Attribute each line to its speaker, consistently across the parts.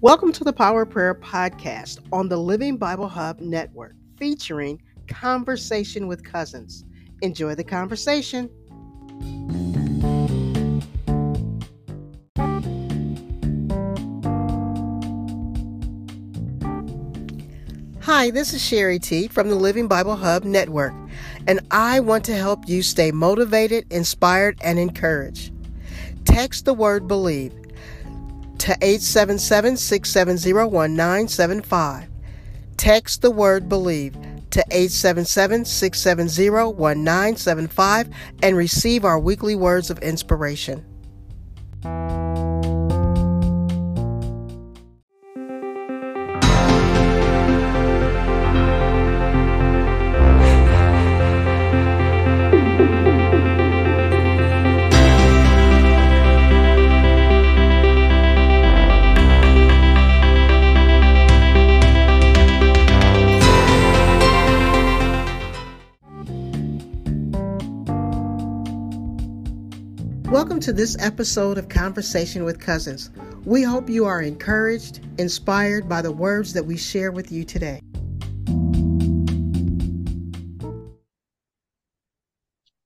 Speaker 1: Welcome to the Power Prayer Podcast on the Living Bible Hub Network, featuring Conversation with Cousins. Enjoy the conversation. Hi, this is Sherry T from the Living Bible Hub Network, and I want to help you stay motivated, inspired, and encouraged. Text the word believe to 877 670 1975. Text the word believe to 877 670 1975 and receive our weekly words of inspiration. Welcome to this episode of Conversation with Cousins. We hope you are encouraged, inspired by the words that we share with you today.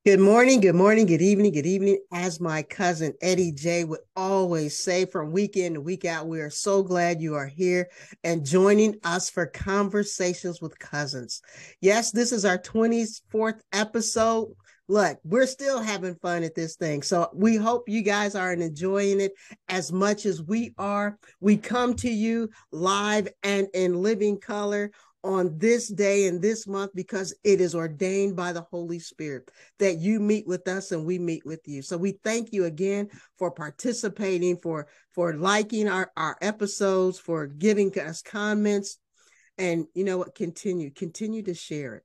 Speaker 1: Good morning, good morning, good evening, good evening. As my cousin Eddie J would always say from week in to week out, we are so glad you are here and joining us for Conversations with Cousins. Yes, this is our 24th episode look, we're still having fun at this thing. So we hope you guys are enjoying it as much as we are. We come to you live and in living color on this day and this month because it is ordained by the Holy Spirit that you meet with us and we meet with you. So we thank you again for participating, for for liking our, our episodes, for giving us comments. And you know what? Continue, continue to share it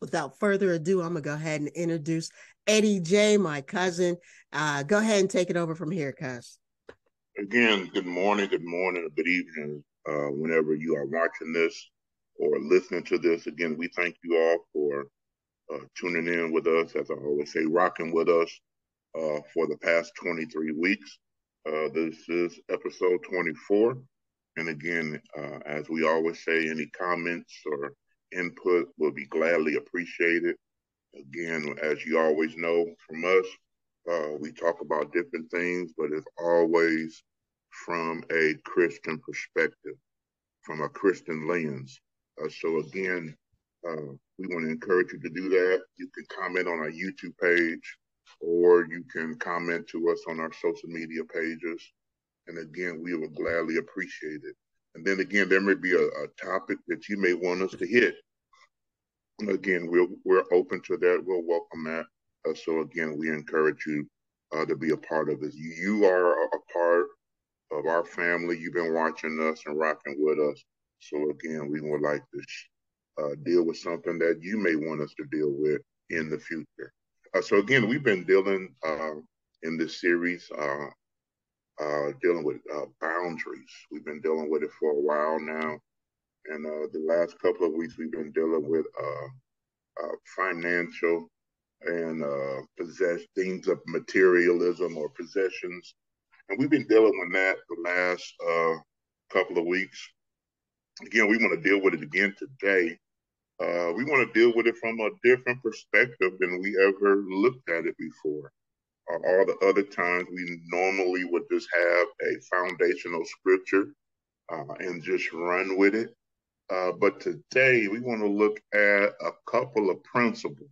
Speaker 1: without further ado, I'm gonna go ahead and introduce Eddie J, my cousin. Uh, go ahead and take it over from here, cuz.
Speaker 2: Again, good morning, good morning, good evening, uh, whenever you are watching this or listening to this. Again, we thank you all for uh, tuning in with us, as I always say, rocking with us uh, for the past 23 weeks. Uh, this is episode 24. And again, uh, as we always say, any comments or input will be gladly appreciated. Again, as you always know from us, uh, we talk about different things, but it's always from a Christian perspective, from a Christian lens. Uh, so again, uh, we want to encourage you to do that. You can comment on our YouTube page, or you can comment to us on our social media pages. And again, we will gladly appreciate it. And then again, there may be a, a topic that you may want us to hit. Again, we're we're open to that. We'll welcome that. Uh, so again, we encourage you uh, to be a part of this. You, are a part of our family. You've been watching us and rocking with us. So again, we would like to uh, deal with something that you may want us to deal with in the future. Uh, so again, we've been dealing uh, in this series uh, dealing with uh, boundaries. We've been dealing with it for a while now. And uh, the last couple of weeks, we've been dealing with uh, uh, financial and uh, possess things of materialism or possessions. And we've been dealing with that the last couple of weeks. Again, we want to deal with it again today. We want to deal with it from a different perspective than we ever looked at it before all the other times we normally would just have a foundational scripture uh, and just run with it. Uh, but today we want to look at a couple of principles.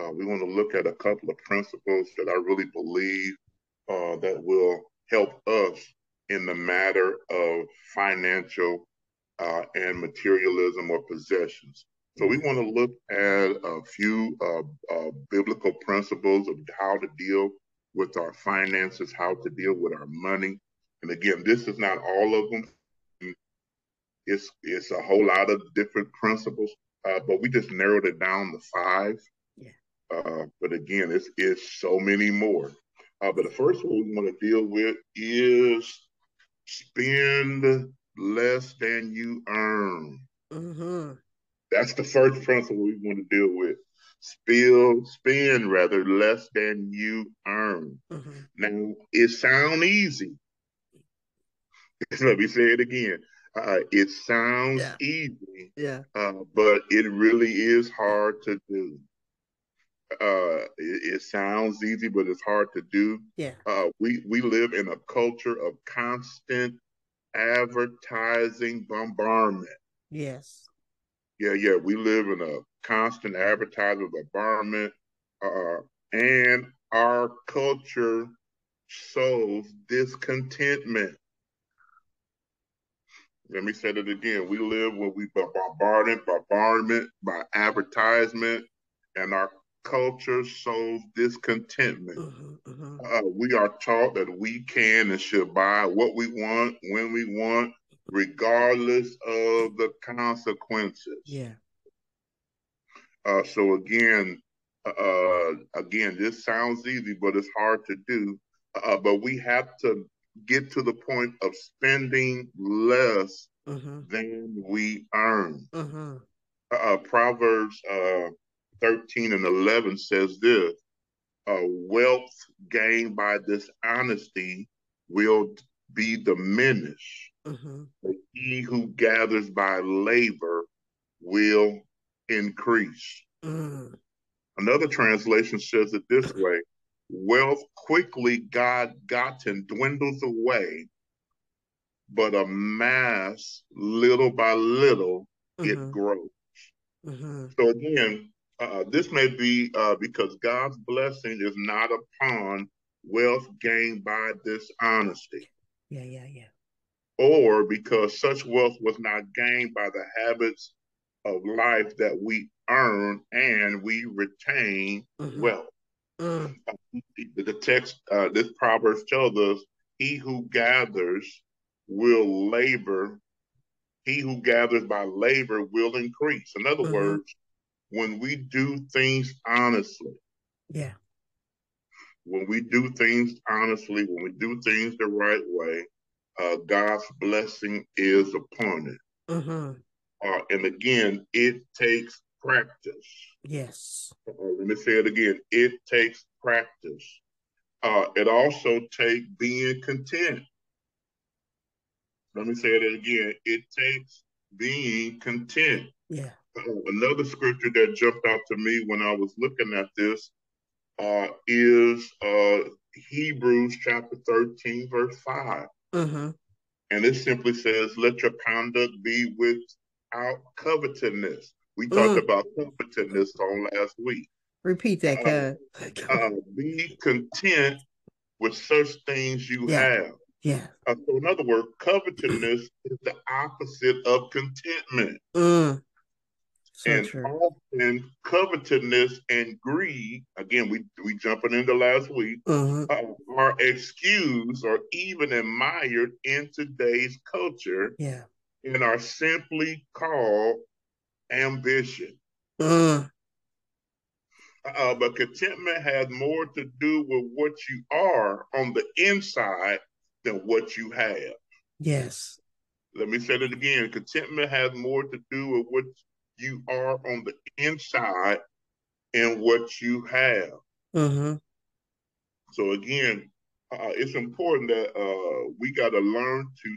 Speaker 2: Uh, we want to look at a couple of principles that I really believe uh, that will help us in the matter of financial uh, and materialism or possessions. So we want to look at a few uh, biblical principles of how to deal with our finances, how to deal with our money. And again, this is not all of them it's it's a whole lot of different principles, uh, but we just narrowed it down to five. Yeah. Uh, but again, it's it's so many more. Uh, but the first one we want to deal with is spend less than you earn. Mm-hmm. That's the first principle we want to deal with. Spill, spend rather less than you earn. Mm-hmm. Now it sounds easy. Let me say it again. Uh, it sounds yeah. easy,
Speaker 1: yeah,
Speaker 2: uh, but it really is hard to do. Uh, it, it, sounds easy, but it's hard to do.
Speaker 1: Yeah.
Speaker 2: Uh, we we live in a culture of constant advertising bombardment.
Speaker 1: Yes.
Speaker 2: Yeah, yeah. We live in a constant advertising bombardment, uh, and our culture sows discontentment. Let me say that again. We live where we bombarded, by bombardment by advertisement, and our culture sows discontentment. Mm-hmm, mm-hmm. Uh, we are taught that we can and should buy what we want when we want, regardless of the consequences.
Speaker 1: Yeah.
Speaker 2: Uh, so again, uh, again, this sounds easy, but it's hard to do. Uh, but we have to get to the point of spending less mm-hmm. than we earn. Mm-hmm. Uh, Proverbs uh, 13 and 11 says this uh, wealth gained by dishonesty will be diminished. Mm-hmm. He who gathers by labor will increase. Mm. Another translation says it this way wealth quickly got gotten dwindles away, but amass little by little, mm-hmm. it grows. Mm-hmm. So again, uh, this may be uh, because God's blessing is not upon wealth gained by dishonesty.
Speaker 1: Yeah, yeah, yeah.
Speaker 2: Or because such wealth was not gained by the habits of life that we earn and we retain mm-hmm. wealth. Mm. The text, uh, this Proverbs tells us, he who gathers will labor. He who gathers by labor will increase. In other mm-hmm. words, when we do things honestly.
Speaker 1: Yeah.
Speaker 2: When we do things honestly, when we do things the right way, uh, God's blessing is upon it. Mm-hmm. Uh, and again, it takes practice.
Speaker 1: Yes.
Speaker 2: Uh, let me say it again. It takes practice. Uh, it also takes being content. Let me say it again. It takes being content.
Speaker 1: Yeah.
Speaker 2: Uh, another scripture that jumped out to me when I was looking at this uh, is uh, Hebrews chapter 13, verse 5. Mm-hmm. And it simply says, Let your conduct be without covetousness. We talked mm. about covetousness on last week.
Speaker 1: Repeat that, uh,
Speaker 2: uh, be content with such things you
Speaker 1: yeah.
Speaker 2: have.
Speaker 1: Yeah.
Speaker 2: Uh, so, in other words, covetousness is the opposite of contentment. Mm. So and true. often covetousness and greed, again, we we jumping into last week, mm-hmm. uh, are excused or even admired in today's culture.
Speaker 1: Yeah.
Speaker 2: And are simply called ambition. Mm. Uh, but contentment has more to do with what you are on the inside than what you have.
Speaker 1: Yes.
Speaker 2: Let me say it again. Contentment has more to do with what you are on the inside and what you have. Mm-hmm. So again, uh, it's important that uh, we got to learn to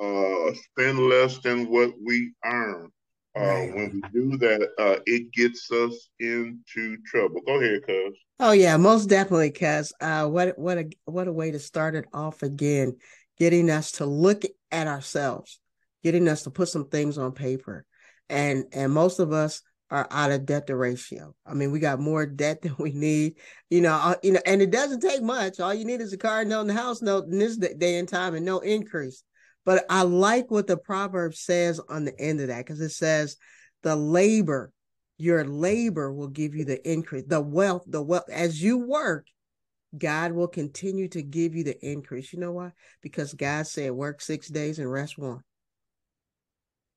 Speaker 2: uh, spend less than what we earn. Uh, right. When we do that, uh, it gets us into trouble. Go ahead, Cuz.
Speaker 1: Oh yeah, most definitely, Cuz. Uh, what what a what a way to start it off again, getting us to look at ourselves, getting us to put some things on paper, and and most of us are out of debt to ratio. I mean, we got more debt than we need, you know. Uh, you know, and it doesn't take much. All you need is a car note and a house note in this day and time, and no increase. But I like what the proverb says on the end of that because it says, "The labor, your labor will give you the increase, the wealth, the wealth as you work." God will continue to give you the increase. You know why? Because God said, work six days and rest one.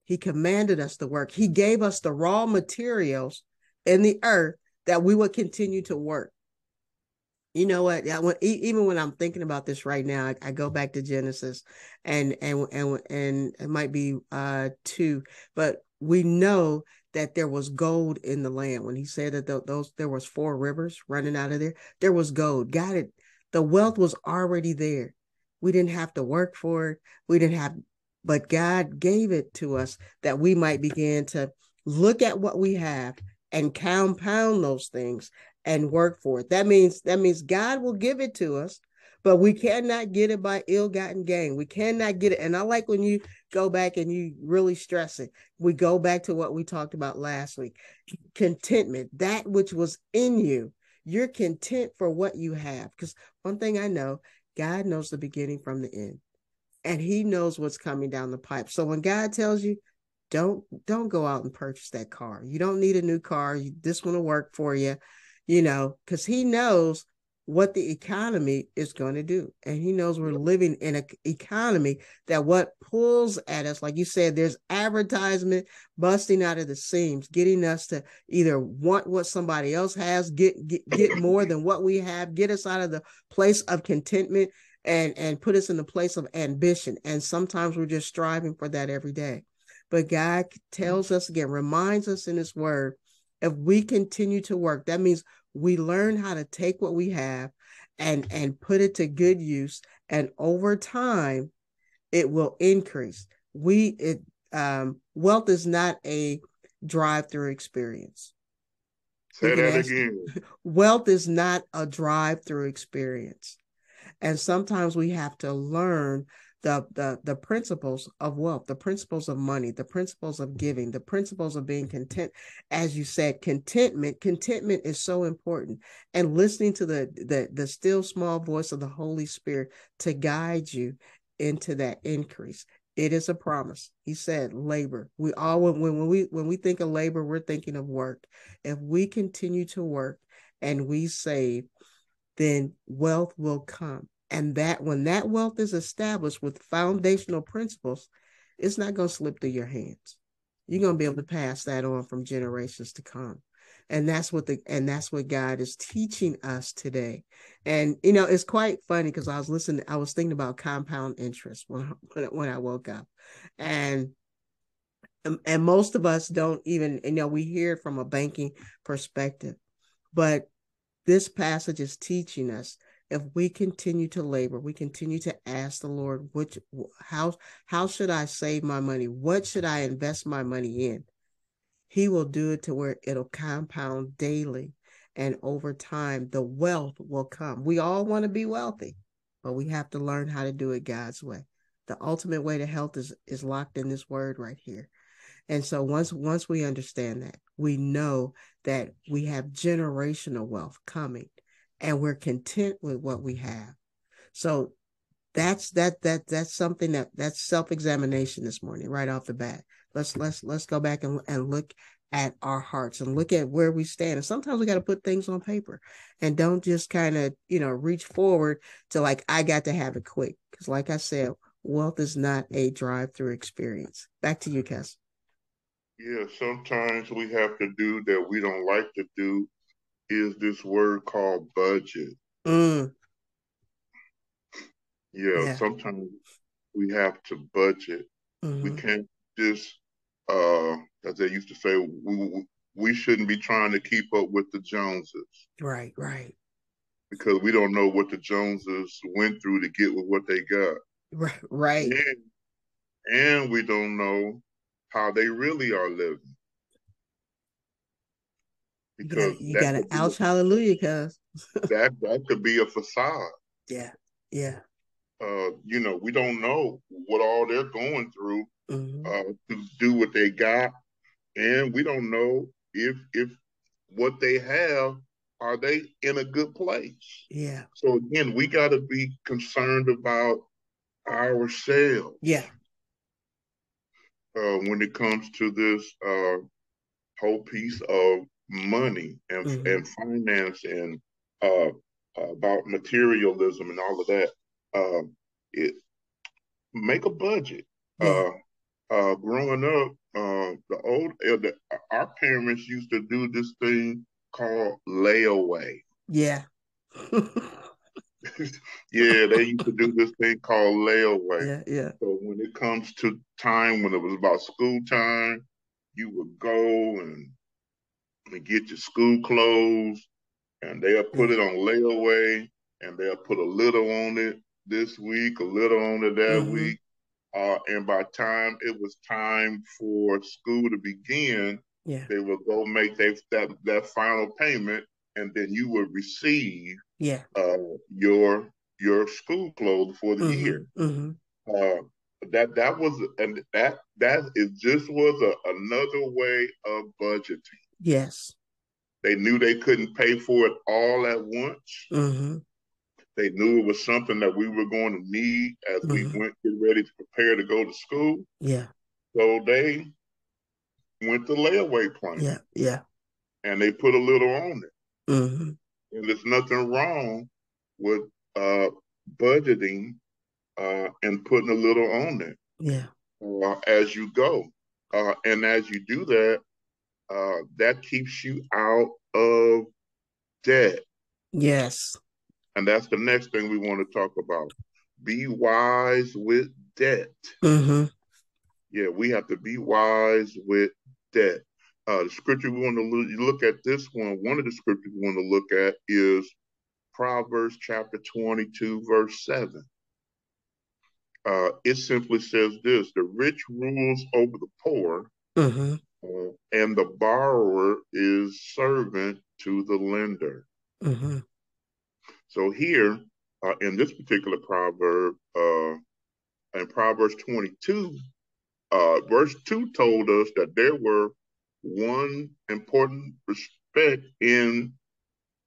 Speaker 1: He commanded us to work. He gave us the raw materials in the earth that we would continue to work. You know what? even when I'm thinking about this right now, I, I go back to Genesis, and and and and it might be uh two, but we know that there was gold in the land. When he said that those there was four rivers running out of there, there was gold. Got it. The wealth was already there. We didn't have to work for it. We didn't have, but God gave it to us that we might begin to look at what we have and compound those things and work for it. That means that means God will give it to us, but we cannot get it by ill-gotten gain. We cannot get it. And I like when you go back and you really stress it. We go back to what we talked about last week. Contentment, that which was in you. You're content for what you have. Because one thing I know, God knows the beginning from the end. And he knows what's coming down the pipe. So when God tells you, don't don't go out and purchase that car. You don't need a new car. This one will work for you, you know, because he knows what the economy is going to do. And he knows we're living in an economy that what pulls at us, like you said, there's advertisement busting out of the seams, getting us to either want what somebody else has, get get, get more than what we have, get us out of the place of contentment and and put us in the place of ambition. And sometimes we're just striving for that every day. But God tells us again, reminds us in his word, if we continue to work, that means we learn how to take what we have and and put it to good use. And over time it will increase. We it um wealth is not a drive-through experience.
Speaker 2: Say that ask, again.
Speaker 1: Wealth is not a drive-through experience and sometimes we have to learn the, the the principles of wealth the principles of money the principles of giving the principles of being content as you said contentment. Contentment is so important. And listening to the the, the still small voice of the holy spirit to guide you into that increase. It is a promise. He said labor. We all when, when we when we think of labor we're thinking of work. If we continue to work and we save then wealth will come and that when that wealth is established with foundational principles, it's not going to slip through your hands. You're going to be able to pass that on from generations to come. And that's what the and that's what God is teaching us today. And you know, it's quite funny because I was listening, I was thinking about compound interest when when I woke up. And um, and most of us don't even you know we hear it from a banking perspective but this passage is teaching us if we continue to labor, we continue to ask the Lord, which how how should I save my money? What should I invest my money in? He will do it to where it'll compound daily. And over time, the wealth will come. We all want to be wealthy, but we have to learn how to do it God's way. The ultimate way to health is, is locked in this word right here. And so once once we understand that, we know that we have generational wealth coming and we're content with what we have. So that's that that that's something that that's self-examination this morning right off the bat. Let's let's let's go back and, and look at our hearts and look at where we stand. And sometimes we got to put things on paper and don't just kind of, you know, reach forward to like, I got to have it quick. Because, like I said, wealth is not a drive through experience. Back to you, Kes.
Speaker 2: Yeah, sometimes we have to do that we don't like to do is this word called budget. Mm. Yeah, yeah, sometimes we have to budget. Mm-hmm. We can't just, uh, as they used to say, we, we shouldn't be trying to keep up with the Joneses.
Speaker 1: Right, right.
Speaker 2: Because we don't know what the Joneses went through to get with what they got.
Speaker 1: Right, right.
Speaker 2: And, and we don't know how they really are living.
Speaker 1: Because you got to ouch hallelujah, cuz
Speaker 2: that that could be a facade.
Speaker 1: Yeah, yeah.
Speaker 2: Uh, you know, we don't know what all they're going through mm-hmm. uh, to do what they got, and we don't know if if what they have are they in a good place.
Speaker 1: Yeah.
Speaker 2: So again, we got to be concerned about ourselves.
Speaker 1: Yeah.
Speaker 2: Uh, when it comes to this uh, whole piece of money and mm-hmm. and finance and uh, about materialism and all of that. Uh, it make a budget. Uh, uh, growing up, uh, the old uh, the, our parents used to do this thing called layaway.
Speaker 1: Yeah.
Speaker 2: yeah, they used to do this thing called layaway.
Speaker 1: Yeah, yeah.
Speaker 2: So when it comes to time when it was about school time, you would go and and get your school clothes, and they'll put it on layaway, and they'll put a little on it, this week, a little on it that mm-hmm. week. Uh, and by time it was time for school to begin,
Speaker 1: yeah.
Speaker 2: they would go make they, that that final payment, and then you would receive
Speaker 1: yeah
Speaker 2: uh, your your school clothes for the
Speaker 1: mm-hmm.
Speaker 2: year.
Speaker 1: Mm-hmm.
Speaker 2: Uh, that that was and that that it just was a, another way of budgeting.
Speaker 1: Yes,
Speaker 2: they knew they couldn't pay for it all at once.
Speaker 1: Mm-hmm.
Speaker 2: They knew it was something that we were going to need as we mm-hmm. went get ready to prepare to go to school.
Speaker 1: Yeah.
Speaker 2: So they went to layaway plan.
Speaker 1: Yeah, yeah.
Speaker 2: And they put a little on it.
Speaker 1: Mm-hmm.
Speaker 2: And there's nothing wrong with uh, budgeting uh, and putting a little on it.
Speaker 1: Yeah.
Speaker 2: Uh, as you go. Uh, and as you do that, uh, that keeps you out of debt.
Speaker 1: Yes.
Speaker 2: And that's the next thing we want to talk about. Be wise with debt.
Speaker 1: Mm-hmm.
Speaker 2: Yeah, we have to be wise with debt. Uh, the scripture we want to look, look at this one, one of the scriptures we want to look at is Proverbs chapter 22, verse 7. Uh, it simply says this the rich rules over the poor,
Speaker 1: mm-hmm.
Speaker 2: And the borrower is servant to the lender.
Speaker 1: Mm-hmm.
Speaker 2: So here, uh, in this particular proverb, uh, in Proverbs 22, uh, verse 2 told us that there were one important respect in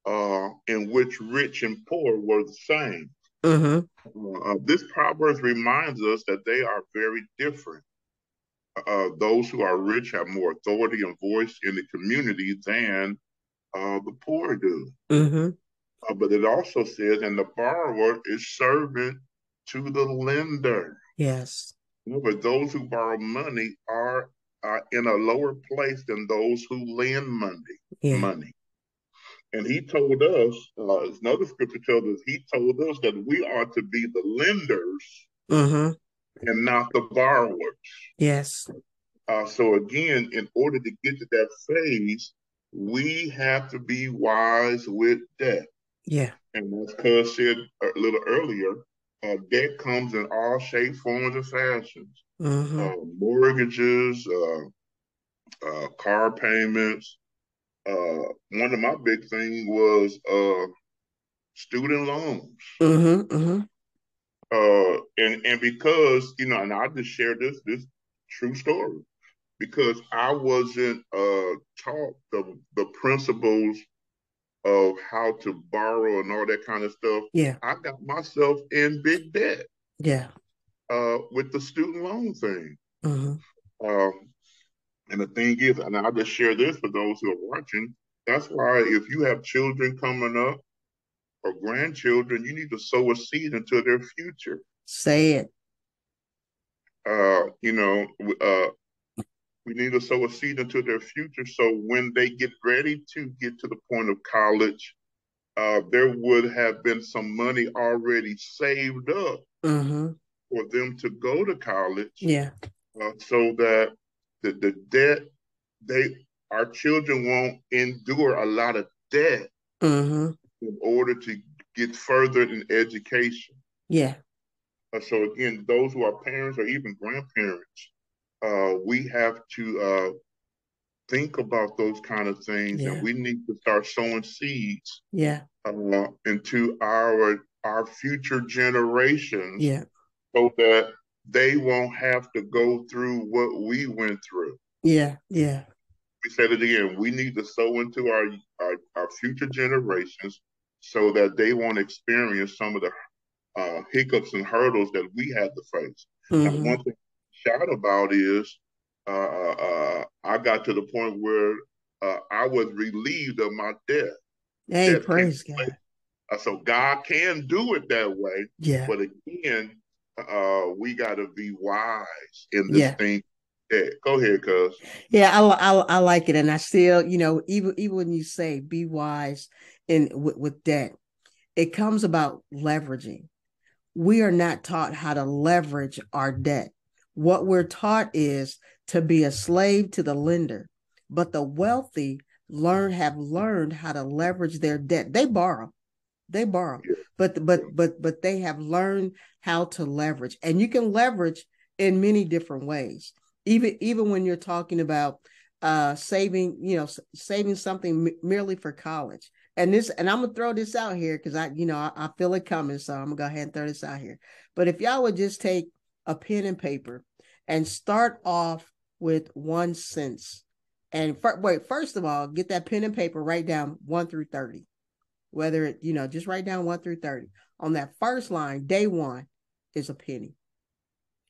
Speaker 2: uh, in which rich and poor were the same.
Speaker 1: Mm-hmm.
Speaker 2: Uh, this proverb reminds us that they are very different. Uh, those who are rich have more authority and voice in the community than uh, the poor do.
Speaker 1: Mm-hmm.
Speaker 2: Uh, but it also says, and the borrower is servant to the lender.
Speaker 1: Yes.
Speaker 2: But those who borrow money are uh, in a lower place than those who lend money.
Speaker 1: Yeah.
Speaker 2: Money. And he told us, uh, another scripture tells us, he told us that we are to be the lenders
Speaker 1: mm-hmm.
Speaker 2: And not the borrowers.
Speaker 1: Yes.
Speaker 2: Uh, so again, in order to get to that phase, we have to be wise with debt.
Speaker 1: Yeah.
Speaker 2: And as Cuz said a little earlier, uh, debt comes in all shapes, forms, and fashions.
Speaker 1: Mm-hmm.
Speaker 2: Uh, mortgages, uh, uh car payments. Uh, one of my big things was uh, student loans.
Speaker 1: Mm-hmm, mm-hmm.
Speaker 2: Uh, and and because you know, and I just share this this true story because I wasn't uh, taught the the principles of how to borrow and all that kind of stuff.
Speaker 1: Yeah.
Speaker 2: I got myself in big debt.
Speaker 1: Yeah.
Speaker 2: Uh, with the student loan thing.
Speaker 1: Mm-hmm.
Speaker 2: Um, and the thing is, and I'll just share this for those who are watching. That's why if you have children coming up or grandchildren, you need to sow a seed into their future.
Speaker 1: Say it.
Speaker 2: Uh, you know, uh, we need to sow a seed into their future so when they get ready to get to the point of college, uh, there would have been some money already saved up
Speaker 1: mm-hmm.
Speaker 2: for them to go to college.
Speaker 1: Yeah.
Speaker 2: Uh, so that the, the debt, they our children won't endure a lot of debt
Speaker 1: mm-hmm.
Speaker 2: In order to get further in education.
Speaker 1: Yeah.
Speaker 2: Uh, so again, those who are parents or even grandparents, uh, we have to uh, think about those kind of things, yeah. and we need to start sowing seeds.
Speaker 1: Yeah.
Speaker 2: Uh, into our our future generations.
Speaker 1: Yeah.
Speaker 2: So that they won't have to go through what we went through.
Speaker 1: Yeah. Yeah.
Speaker 2: We said it again. We need to sow into our our, our future generations so that they won't experience some of the uh, hiccups and hurdles that we had to face. Mm-hmm. One thing shout about is uh, uh, uh, I got to the point where uh, I was relieved of my death.
Speaker 1: Hey, death praise God.
Speaker 2: Uh, so God can do it that way.
Speaker 1: Yeah.
Speaker 2: But again, uh, we got to be wise in this
Speaker 1: yeah.
Speaker 2: thing. Yeah, go ahead, cuz.
Speaker 1: Yeah, I, I, I like it, and I still, you know, even even when you say be wise in with, with debt, it comes about leveraging. We are not taught how to leverage our debt. What we're taught is to be a slave to the lender, but the wealthy learn have learned how to leverage their debt. They borrow. They borrow, yeah. but but but but they have learned how to leverage, and you can leverage in many different ways. Even even when you're talking about uh saving, you know, saving something m- merely for college. And this, and I'm gonna throw this out here because I, you know, I, I feel it coming, so I'm gonna go ahead and throw this out here. But if y'all would just take a pen and paper and start off with one cents. And wait, first of all, get that pen and paper, write down one through 30 whether it, you know, just write down one through 30. On that first line, day one is a penny.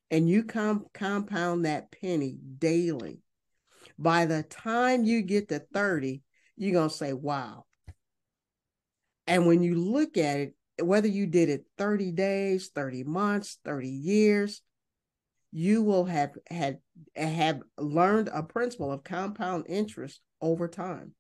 Speaker 1: And you com- compound that penny daily. By the time you get to 30, you're going to say, wow. And when you look at it, whether you did it 30 days, 30 months, 30 years, you will have had have learned a principle of compound interest over time.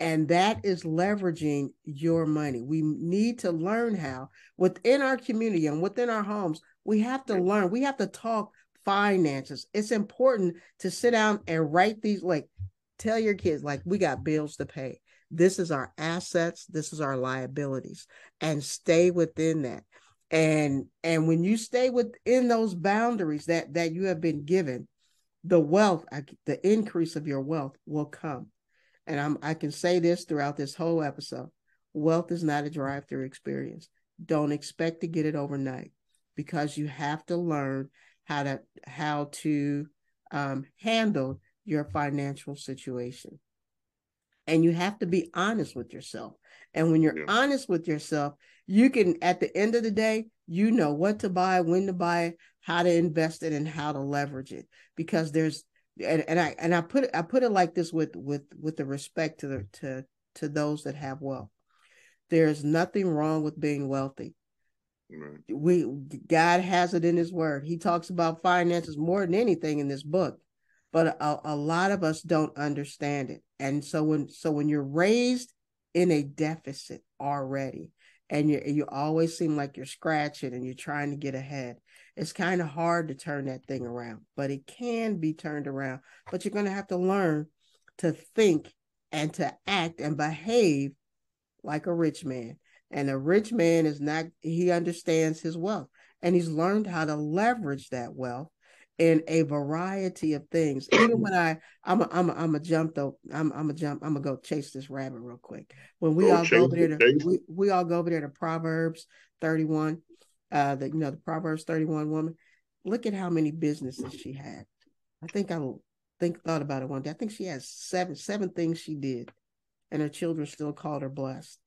Speaker 1: And that is leveraging your money. We need to learn how within our community and within our homes, we have to learn, we have to talk finances. It's important to sit down and write these, like, tell your kids, like, we got bills to pay. This is our assets, this is our liabilities, and stay within that. And and when you stay within those boundaries that that you have been given, the wealth, the increase of your wealth will come and I'm, I can say this throughout this whole episode wealth is not a drive through experience. Don't expect to get it overnight because you have to learn how to how to um, handle your financial situation and you have to be honest with yourself and when you're yeah. honest with yourself you can at the end of the day you know what to buy when to buy it how to invest it and how to leverage it because there's and, and I and I put it I put it like this with with with the respect to the to to those that have wealth. There's nothing wrong with being wealthy. Right. We God has it in His Word. He talks about finances more than anything in this book, but a, a lot of us don't understand it. And so when so when you're raised in a deficit already, and you you always seem like you're scratching and you're trying to get ahead, it's kind of hard to turn that thing around, but it can be turned around. But you're going to have to learn to think and to act and behave like a rich man. And a rich man is not, he understands his wealth and he's learned how to leverage that wealth in a variety of things. Even when I, I'm a, I'm a, I'm a jump though. I'm, I'm a jump. I'm gonna go chase this rabbit real quick. When we go all go over there, to, we, we all go over there to Proverbs 31 uh, the you know the Proverbs 31 woman. Look at how many businesses she had. I think I think thought about it one day. I think she has seven seven things she did, and her children still called her blessed.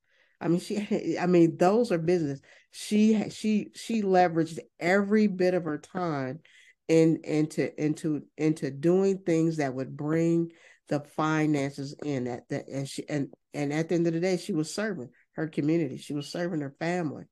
Speaker 1: I mean, she. I mean, those are business. She she she leveraged every bit of her time in into into into doing things that would bring the finances in at that and she and and at the end of the day she was serving her community she was serving her family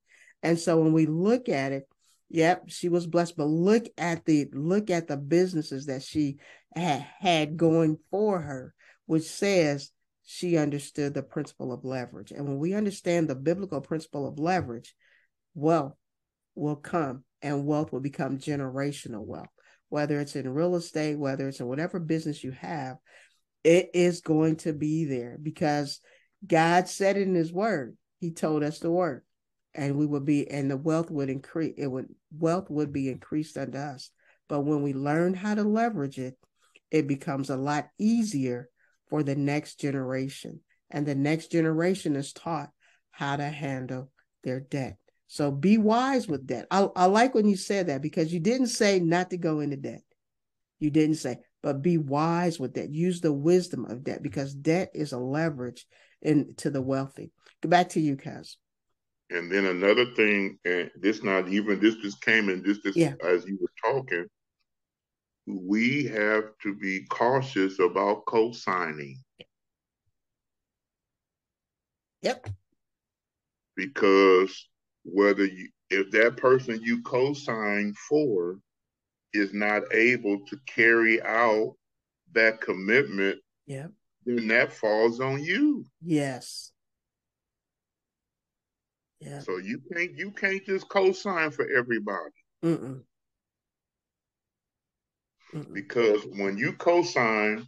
Speaker 1: and so when we look at it, yep, she was blessed. But look at the look at the businesses that she had, had going for her, which says she understood the principle of leverage. And when we understand the biblical principle of leverage, wealth will come and wealth will become generational wealth. Whether it's in real estate, whether it's in whatever business you have, it is going to be there because God said it in his word. He told us to work and we would be and the wealth would increase it would wealth would be increased unto us but when we learn how to leverage it it becomes a lot easier for the next generation and the next generation is taught how to handle their debt so be wise with debt I, I like when you said that because you didn't say not to go into debt you didn't say but be wise with that use the wisdom of debt because debt is a leverage into the wealthy go back to you Kaz.
Speaker 2: And then another thing, and this not even this just came in just this yeah. as you were talking. We have to be cautious about co-signing.
Speaker 1: Yep.
Speaker 2: Because whether you if that person you co-sign for is not able to carry out that commitment,
Speaker 1: yep.
Speaker 2: then that falls on you.
Speaker 1: Yes.
Speaker 2: Yeah. So you can't you can't just co-sign for everybody. Mm-mm. Mm-mm. Because when you co-sign,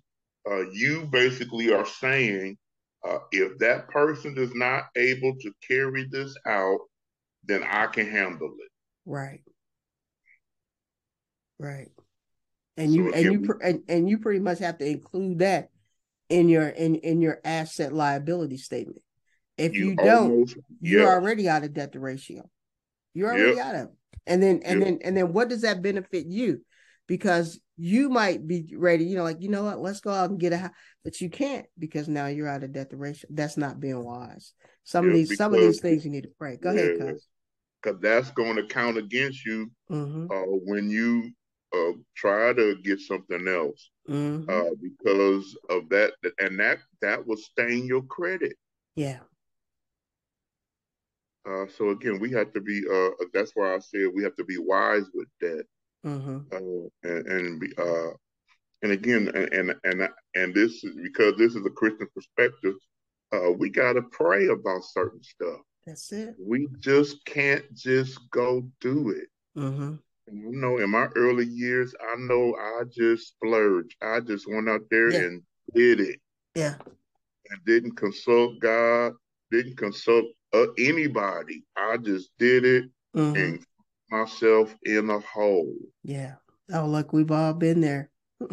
Speaker 2: uh, you basically are saying, Uh, if that person is not able to carry this out, then I can handle it.
Speaker 1: Right. Right. And so you and you and, and you pretty much have to include that in your in in your asset liability statement. If you, you don't, almost, you're already out of debt to ratio. You're already yep. out of it. And then and yep. then and then what does that benefit you? Because you might be ready, you know, like you know what, let's go out and get a house, but you can't because now you're out of debt to ratio. That's not being wise. Some of these some of these things you need to pray. Go yeah, ahead,
Speaker 2: Because Cause that's going to count against you mm-hmm. uh, when you uh, try to get something else mm-hmm. uh, because of that, and that that will stain your credit.
Speaker 1: Yeah.
Speaker 2: Uh, so again, we have to be. Uh, that's why I said we have to be wise with that, mm-hmm. uh, and and, be, uh, and again, and, and and and this is because this is a Christian perspective. Uh, we got to pray about certain stuff.
Speaker 1: That's it.
Speaker 2: We just can't just go do it. Mm-hmm. You know, in my early years, I know I just splurged. I just went out there yeah. and did it.
Speaker 1: Yeah.
Speaker 2: And didn't consult God, didn't consult uh, anybody. I just did it mm-hmm. and myself in a hole.
Speaker 1: Yeah. Oh, look, we've all been there.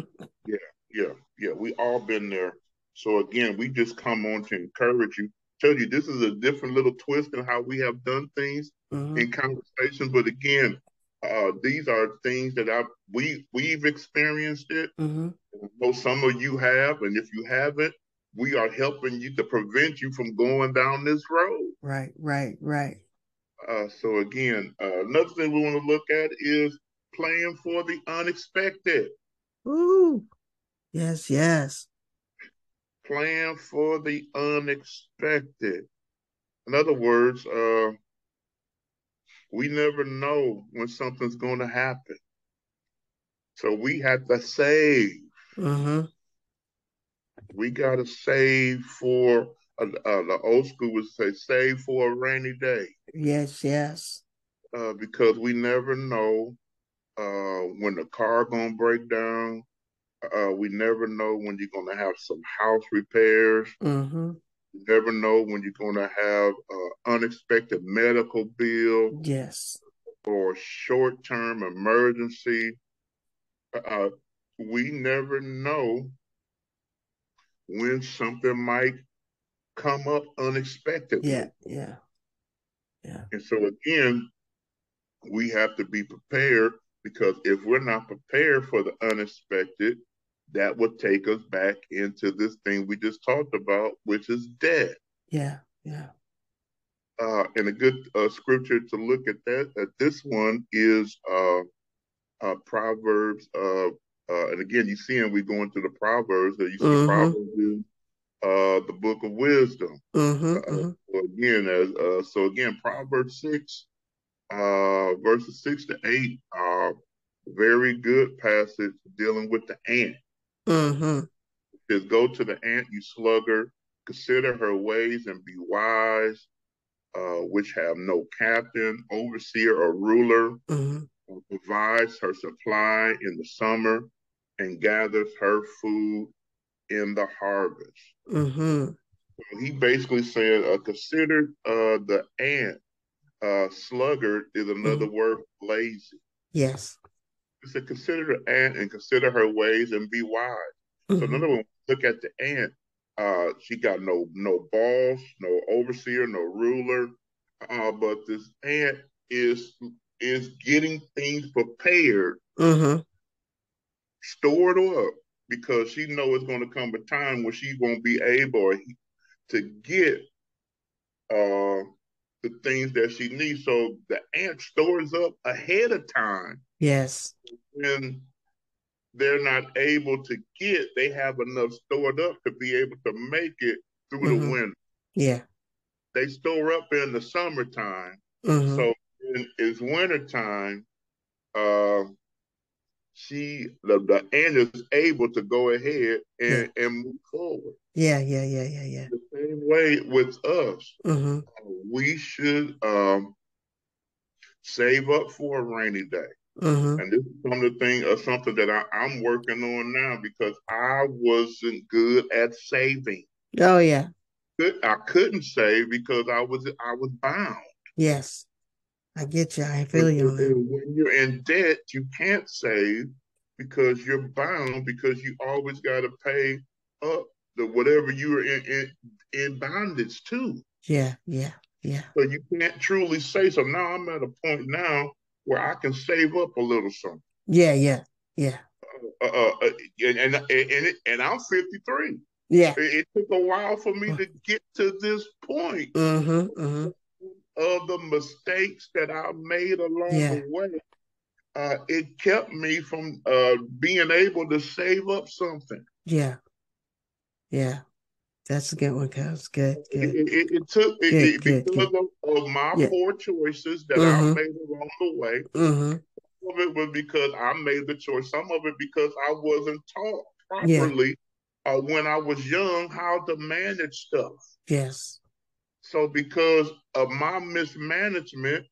Speaker 2: yeah, yeah, yeah. We all been there. So again, we just come on to encourage you. Tell you this is a different little twist in how we have done things mm-hmm. in conversations. But again, uh, these are things that I we we've experienced it. Mm-hmm. I know some of you have, and if you haven't, we are helping you to prevent you from going down this road.
Speaker 1: Right, right, right.
Speaker 2: Uh, so again, uh, another thing we want to look at is playing for the unexpected.
Speaker 1: Ooh, yes, yes.
Speaker 2: Plan for the unexpected. In other words, uh, we never know when something's going to happen. So we have to save. Uh-huh. We got to save for, uh, uh, the old school would say, save for a rainy day.
Speaker 1: Yes, yes.
Speaker 2: Uh, because we never know uh, when the car to break down. Uh, we never know when you're going to have some house repairs. Mm-hmm. You never know when you're going to have an unexpected medical bill.
Speaker 1: Yes.
Speaker 2: Or short term emergency. Uh, we never know when something might come up unexpectedly.
Speaker 1: Yeah, yeah,
Speaker 2: yeah. And so again, we have to be prepared because if we're not prepared for the unexpected, that would take us back into this thing we just talked about, which is death.
Speaker 1: Yeah, yeah.
Speaker 2: Uh, and a good uh, scripture to look at that at this one is uh, uh Proverbs. Uh, uh, and again, you see, and we go into the Proverbs. That you see mm-hmm. Proverbs is the book of wisdom. Mm-hmm, mm-hmm. So again, as so again, Proverbs six, verses six to eight are very good passage dealing with the ant. Mm-hmm. Says, go to the ant, you sluggard, consider her ways and be wise, uh, which have no captain, overseer, or ruler, provides her supply in the summer and gathers her food in the harvest. Mm-hmm. So he basically said, uh, consider uh, the ant. Uh, sluggard is another mm-hmm. word lazy.
Speaker 1: Yes
Speaker 2: to consider the ant and consider her ways and be wise. Mm-hmm. So another one, look at the ant. Uh, she got no no boss, no overseer, no ruler. Uh, but this ant is is getting things prepared, mm-hmm. stored up, because she knows it's going to come a time when she won't be able to get uh, the things that she needs. So the ant stores up ahead of time
Speaker 1: Yes.
Speaker 2: When they're not able to get, they have enough stored up to be able to make it through mm-hmm. the winter.
Speaker 1: Yeah.
Speaker 2: They store up in the summertime. Mm-hmm. So it's wintertime, uh, she the, the is able to go ahead and, yeah. and move forward.
Speaker 1: Yeah, yeah, yeah, yeah, yeah.
Speaker 2: The same way with us. Mm-hmm. we should um, save up for a rainy day. Mm-hmm. And this is some of the thing or something that I, I'm working on now because I wasn't good at saving.
Speaker 1: Oh yeah.
Speaker 2: could I couldn't save because I was I was bound.
Speaker 1: Yes. I get you. I feel you.
Speaker 2: When you're in debt, you can't save because you're bound because you always got to pay up the whatever you are in, in in bondage to.
Speaker 1: Yeah, yeah, yeah.
Speaker 2: So you can't truly say so. Now I'm at a point now where I can save up a little something.
Speaker 1: Yeah, yeah, yeah.
Speaker 2: Uh, uh, uh and and and, and I'm 53.
Speaker 1: Yeah.
Speaker 2: It, it, took a while for me to get to this point.
Speaker 1: Mm-hmm, mm-hmm.
Speaker 2: Of the mistakes that I made along yeah. the way, uh, it kept me from uh, being able to save up something.
Speaker 1: Yeah. Yeah. That's a good one, cuz. Good, good.
Speaker 2: It, it, it took good, it, good, because good. Of, of, my yeah. poor choices that mm-hmm. I made along the way.
Speaker 1: Mm-hmm.
Speaker 2: Some of it was because I made the choice. Some of it because I wasn't taught properly yeah. uh, when I was young how to manage stuff.
Speaker 1: Yes.
Speaker 2: So because of my mismanagement,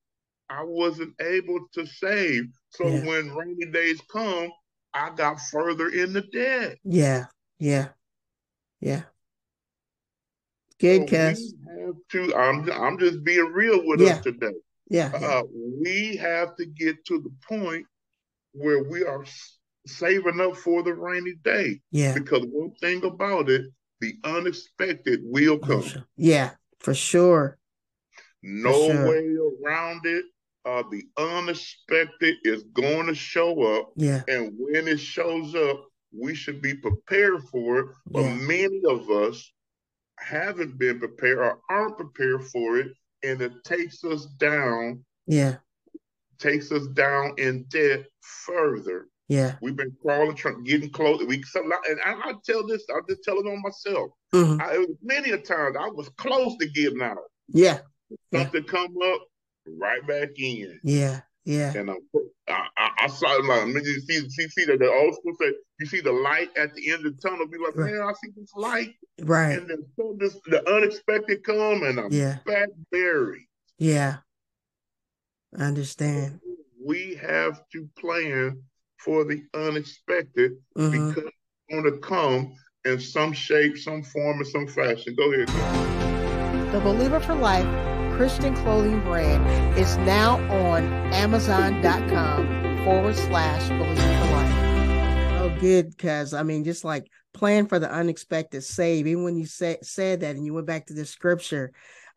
Speaker 2: I wasn't able to save. So yeah. when rainy days come, I got further in the debt.
Speaker 1: Yeah, yeah, yeah. Good, so Cass.
Speaker 2: have to. I'm. I'm just being real with
Speaker 1: yeah.
Speaker 2: us today.
Speaker 1: Yeah,
Speaker 2: uh,
Speaker 1: yeah.
Speaker 2: We have to get to the point where we are saving up for the rainy day.
Speaker 1: Yeah.
Speaker 2: Because one thing about it, the unexpected will come.
Speaker 1: Yeah, for sure.
Speaker 2: No for sure. way around it. Uh, the unexpected is going to show up.
Speaker 1: Yeah.
Speaker 2: And when it shows up, we should be prepared for it. But yeah. many of us haven't been prepared or aren't prepared for it, and it takes us down.
Speaker 1: Yeah.
Speaker 2: Takes us down in debt further.
Speaker 1: Yeah.
Speaker 2: We've been crawling, trying, getting close. We and I, I tell this, I'm just telling on myself.
Speaker 1: Mm-hmm.
Speaker 2: I, many a times I was close to getting out.
Speaker 1: Yeah.
Speaker 2: Something yeah. come up, right back in.
Speaker 1: Yeah. Yeah.
Speaker 2: And I, I, I saw like, you see, you see that the old school say, you see the light at the end of the tunnel. Be like, right. man, I see this light.
Speaker 1: Right.
Speaker 2: And then so this the unexpected come, and I'm
Speaker 1: yeah.
Speaker 2: back buried.
Speaker 1: Yeah. I understand.
Speaker 2: We have to plan for the unexpected mm-hmm. because it's going to come in some shape, some form, or some fashion. Go ahead. Go.
Speaker 1: The Believer for Life Christian clothing brand is now on Amazon.com forward slash Believer for Life. Oh, good, because I mean, just like plan for the unexpected save. Even when you say, said that and you went back to the scripture,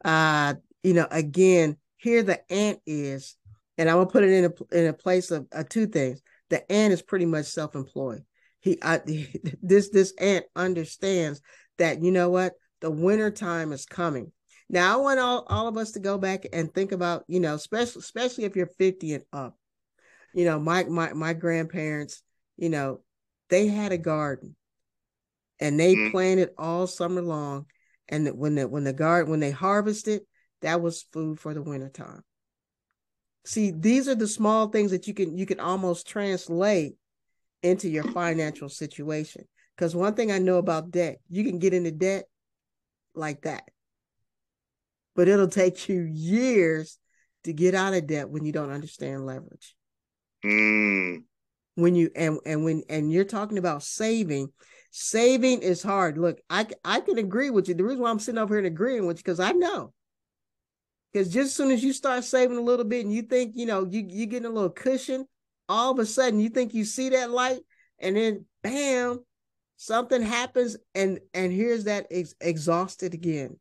Speaker 1: uh, you know, again, here the ant is, and I'm gonna put it in a in a place of uh, two things the ant is pretty much self-employed. He, I, this this ant understands that you know what the winter time is coming. Now I want all, all of us to go back and think about you know especially especially if you're 50 and up. You know my my my grandparents you know they had a garden and they mm-hmm. planted all summer long and when the when the garden when they harvested that was food for the winter time see these are the small things that you can you can almost translate into your financial situation. Because one thing i know about debt you can get into debt like that. But it'll take you years to get out of debt when you don't understand leverage.
Speaker 2: Mm.
Speaker 1: when you and and when and you're talking about saving saving is hard. Look i i can agree with you. The reason why i'm sitting over here and agreeing with you because i know because just as soon as you start saving a little bit and you think, you know, you you getting a little cushion, all of a sudden you think you see that light, and then bam, something happens, and and here's that ex- exhausted again.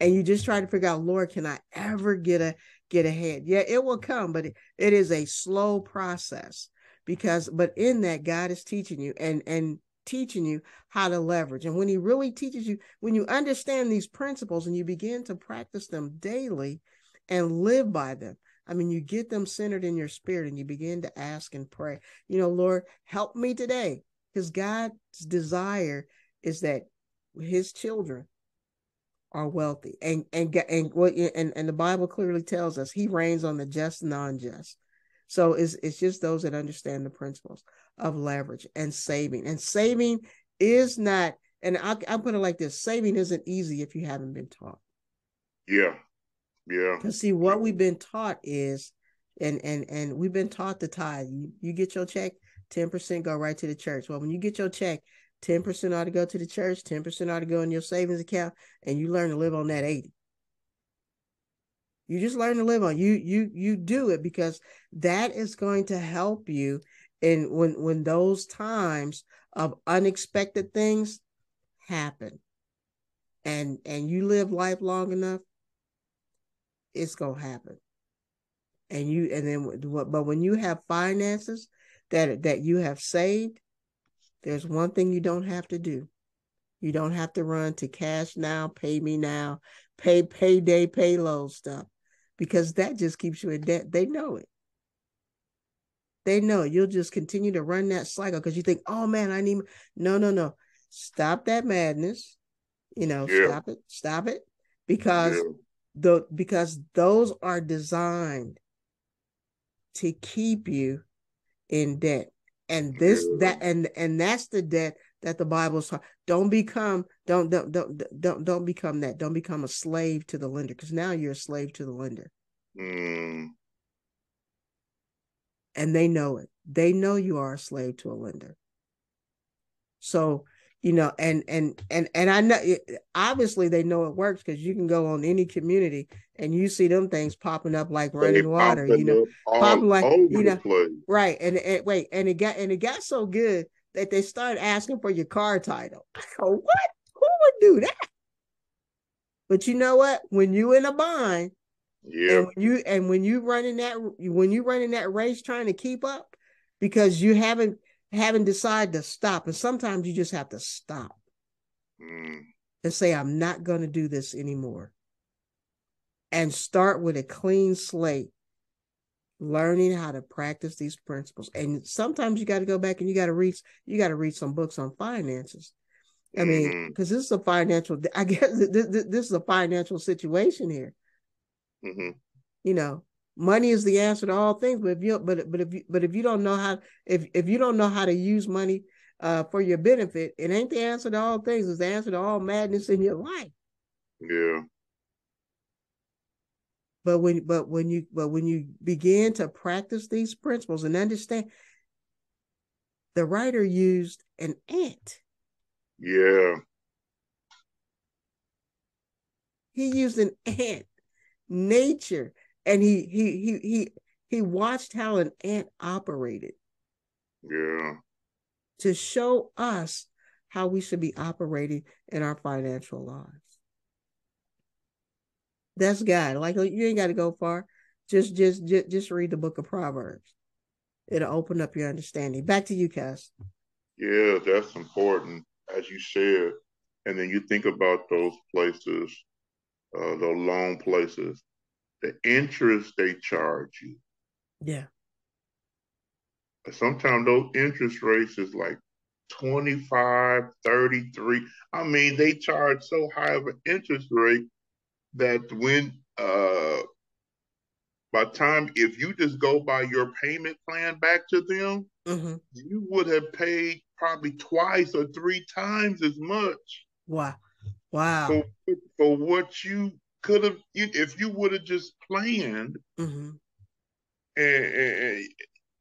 Speaker 1: And you just try to figure out, Lord, can I ever get a get ahead? Yeah, it will come, but it, it is a slow process because but in that God is teaching you and and teaching you how to leverage. And when he really teaches you, when you understand these principles and you begin to practice them daily and live by them, I mean, you get them centered in your spirit and you begin to ask and pray, you know, Lord, help me today. Because God's desire is that his children are wealthy. And and and what and, and the Bible clearly tells us he reigns on the just and the unjust. So it's it's just those that understand the principles of leverage and saving. And saving is not, and I, I put it like this: saving isn't easy if you haven't been taught.
Speaker 2: Yeah, yeah.
Speaker 1: Because see, what we've been taught is, and and and we've been taught to tithe. You you get your check, ten percent go right to the church. Well, when you get your check, 10% ought to go to the church, 10% ought to go in your savings account, and you learn to live on that 80. You just learn to live on. You you you do it because that is going to help you in when when those times of unexpected things happen. And and you live life long enough, it's gonna happen. And you and then what? but when you have finances that that you have saved, there's one thing you don't have to do. You don't have to run to cash now, pay me now, pay payday, payload stuff, because that just keeps you in debt. They know it. They know. You'll just continue to run that cycle because you think, oh man, I need. No, no, no. Stop that madness. You know, yeah. stop it. Stop it. Because yeah. the because those are designed to keep you in debt and this that and and that's the debt that the bible's don't become don't don't don't don't don't become that don't become a slave to the lender because now you're a slave to the lender mm. And they know it. They know you are a slave to a lender. So you know and and and and i know obviously they know it works because you can go on any community and you see them things popping up like running they water you know popping like you know right and, and wait and it got and it got so good that they started asking for your car title. I go, what? Who would do that? But you know what? When you in a bind yeah and when you and when you running that when you running that race trying to keep up because you haven't haven't decided to stop. And sometimes you just have to stop mm. and say, I'm not going to do this anymore. And start with a clean slate, learning how to practice these principles. And sometimes you got to go back and you got to read, you got to read some books on finances. I mean, because mm-hmm. this is a financial, I guess this, this is a financial situation here. Mm-hmm. You know, money is the answer to all things but if you but but if you but if you don't know how if if you don't know how to use money uh for your benefit it ain't the answer to all things it's the answer to all madness in your life.
Speaker 2: Yeah.
Speaker 1: But when but when you but when you begin to practice these principles and understand the writer used an ant.
Speaker 2: Yeah.
Speaker 1: He used an ant nature and he he he he he watched how an ant operated.
Speaker 2: Yeah.
Speaker 1: To show us how we should be operating in our financial lives. That's God. Like you ain't got to go far. Just just just just read the book of Proverbs. It'll open up your understanding. Back to you, Cass.
Speaker 2: Yeah, that's important, as you said. And then you think about those places, uh, those loan places the interest they charge you.
Speaker 1: Yeah.
Speaker 2: Sometimes those interest rates is like 25, 33. I mean, they charge so high of an interest rate that when uh by time if you just go by your payment plan back to them, mm-hmm. you would have paid probably twice or three times as much.
Speaker 1: Wow. Wow.
Speaker 2: For, for what you could have if you would have just planned mm-hmm. and, and,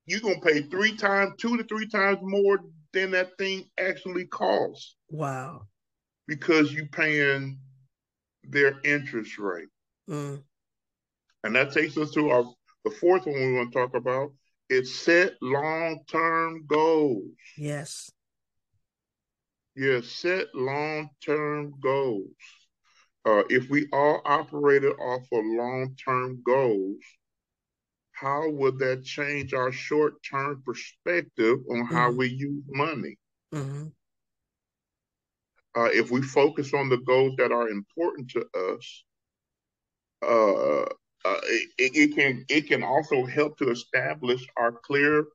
Speaker 2: you're gonna pay three times two to three times more than that thing actually costs
Speaker 1: wow
Speaker 2: because you're paying their interest rate mm. and that takes us to our the fourth one we want to talk about is set long-term goals
Speaker 1: yes
Speaker 2: yes set long-term goals uh, if we all operated off of long-term goals, how would that change our short-term perspective on how mm-hmm. we use money? Mm-hmm. Uh, if we focus on the goals that are important to us, uh, uh it, it, can it can also help to establish our clear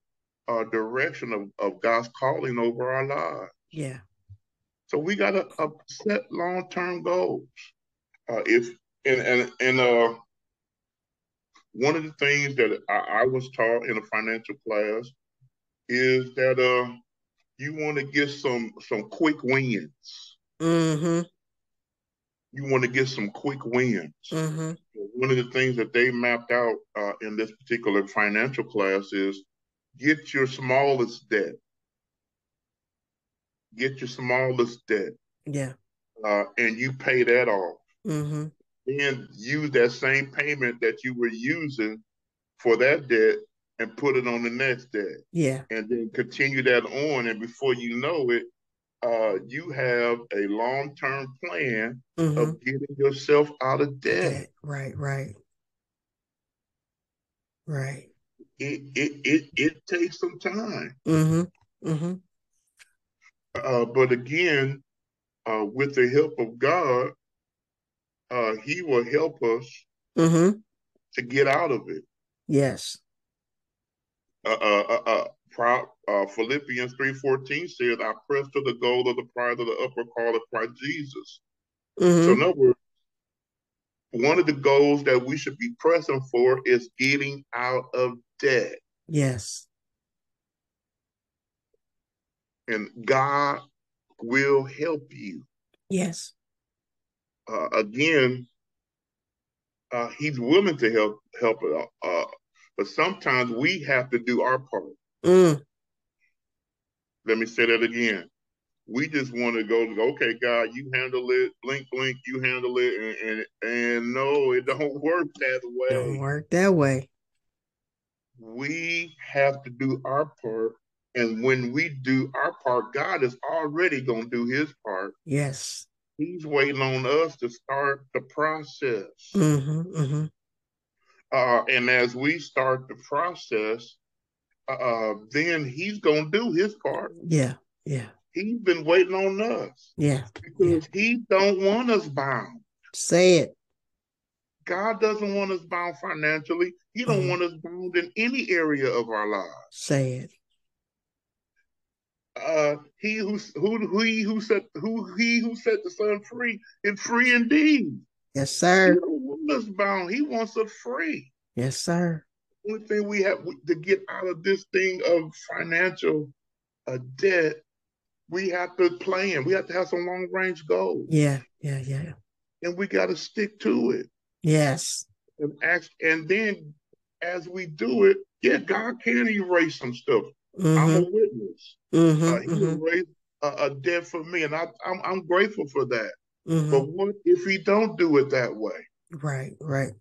Speaker 2: uh, direction of, of God's calling over our lives.
Speaker 1: Yeah.
Speaker 2: So we got to set long term goals uh, if and and and uh, one of the things that I, I, was taught in a financial class is that uh, you want to get some some quick wins. Mm-hmm. You want to get some quick wins. Mm-hmm. One of the things that they mapped out uh, in this particular financial class is get your smallest debt. Get your smallest debt.
Speaker 1: Yeah.
Speaker 2: Uh, and you pay that off.
Speaker 1: Mm-hmm.
Speaker 2: Then use that same payment that you were using for that debt and put it on the next debt.
Speaker 1: Yeah.
Speaker 2: And then continue that on. And before you know it, uh, you have a long term plan mm-hmm. of getting yourself out of debt.
Speaker 1: Right, right. Right.
Speaker 2: It it it, it takes some time.
Speaker 1: Mm-hmm. Mm-hmm.
Speaker 2: Uh, but again, uh, with the help of God, uh, He will help us
Speaker 1: mm-hmm.
Speaker 2: to get out of it.
Speaker 1: Yes.
Speaker 2: Uh, uh, uh, uh, uh, Philippians 3.14 says, I press to the goal of the prize of the upper call of Christ Jesus. Mm-hmm. So in other words, one of the goals that we should be pressing for is getting out of debt.
Speaker 1: Yes.
Speaker 2: And God will help you.
Speaker 1: Yes.
Speaker 2: Uh, again, uh, He's willing to help help it. Uh, but sometimes we have to do our part.
Speaker 1: Mm.
Speaker 2: Let me say that again. We just want to go, okay, God, you handle it, blink, blink, you handle it, and and, and no, it don't work that way.
Speaker 1: Don't work that way.
Speaker 2: We have to do our part, and when we do our part, God is already going to do His part.
Speaker 1: Yes,
Speaker 2: He's waiting on us to start the process.
Speaker 1: Mm-hmm, mm-hmm.
Speaker 2: Uh, and as we start the process, uh, then he's going to do his part.
Speaker 1: Yeah, yeah.
Speaker 2: He's been waiting on us.
Speaker 1: Yeah,
Speaker 2: because yeah. he don't want us bound.
Speaker 1: Say it.
Speaker 2: God doesn't want us bound financially. He don't mm. want us bound in any area of our lives.
Speaker 1: Say it.
Speaker 2: Uh, he who who he who set who he who set the son free is free indeed.
Speaker 1: Yes, sir.
Speaker 2: He don't want us bound. He wants us free.
Speaker 1: Yes, sir.
Speaker 2: The only thing we have to get out of this thing of financial uh, debt, we have to plan. We have to have some long range goals.
Speaker 1: Yeah, yeah, yeah.
Speaker 2: And we got to stick to it.
Speaker 1: Yes.
Speaker 2: And ask, and then as we do it, yeah, God can erase some stuff. Mm-hmm. I'm a witness.
Speaker 1: Mm-hmm,
Speaker 2: uh, he mm-hmm. erased a, a debt for me, and I, I'm, I'm grateful for that. Mm-hmm. But what if he don't do it that way?
Speaker 1: Right, right.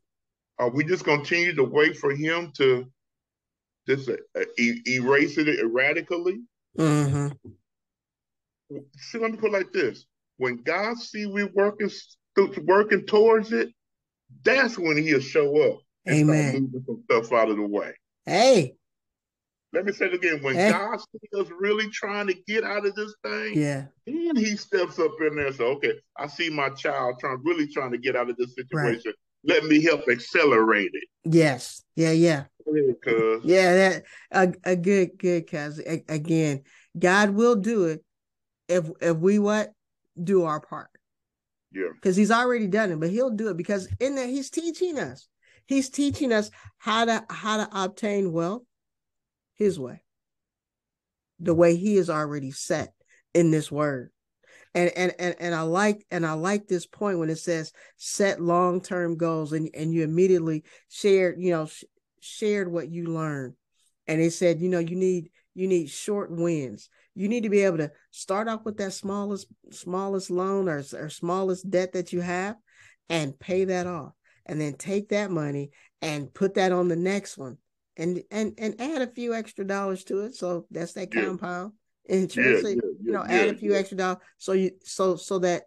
Speaker 2: Are we just continue to wait for him to just uh, e- erase it erratically?
Speaker 1: Mm-hmm.
Speaker 2: See, let me put it like this: When God see we working working towards it, that's when He'll show up.
Speaker 1: Amen.
Speaker 2: moving some stuff out of the way.
Speaker 1: Hey.
Speaker 2: Let me say it again. When hey. God sees us really trying to get out of this thing,
Speaker 1: yeah,
Speaker 2: then He steps up in there and says, "Okay, I see my child trying, really trying to get out of this situation. Right let me help accelerate it.
Speaker 1: Yes. Yeah. Yeah.
Speaker 2: Yeah.
Speaker 1: yeah that a, a good good cuz again, God will do it if if we what do our part.
Speaker 2: Yeah.
Speaker 1: Because he's already done it, but he'll do it because in there he's teaching us. He's teaching us how to how to obtain wealth his way. The way he is already set in this word. And and and, and i like and i like this point when it says set long-term goals and and you immediately shared you know sh- shared what you learned. And it said you know you need you need short wins. You need to be able to start off with that smallest smallest loan or, or smallest debt that you have and pay that off and then take that money and put that on the next one and and and add a few extra dollars to it so that's that yeah. compound interest, yeah, yeah, you know, add a few extra dollars so you so so that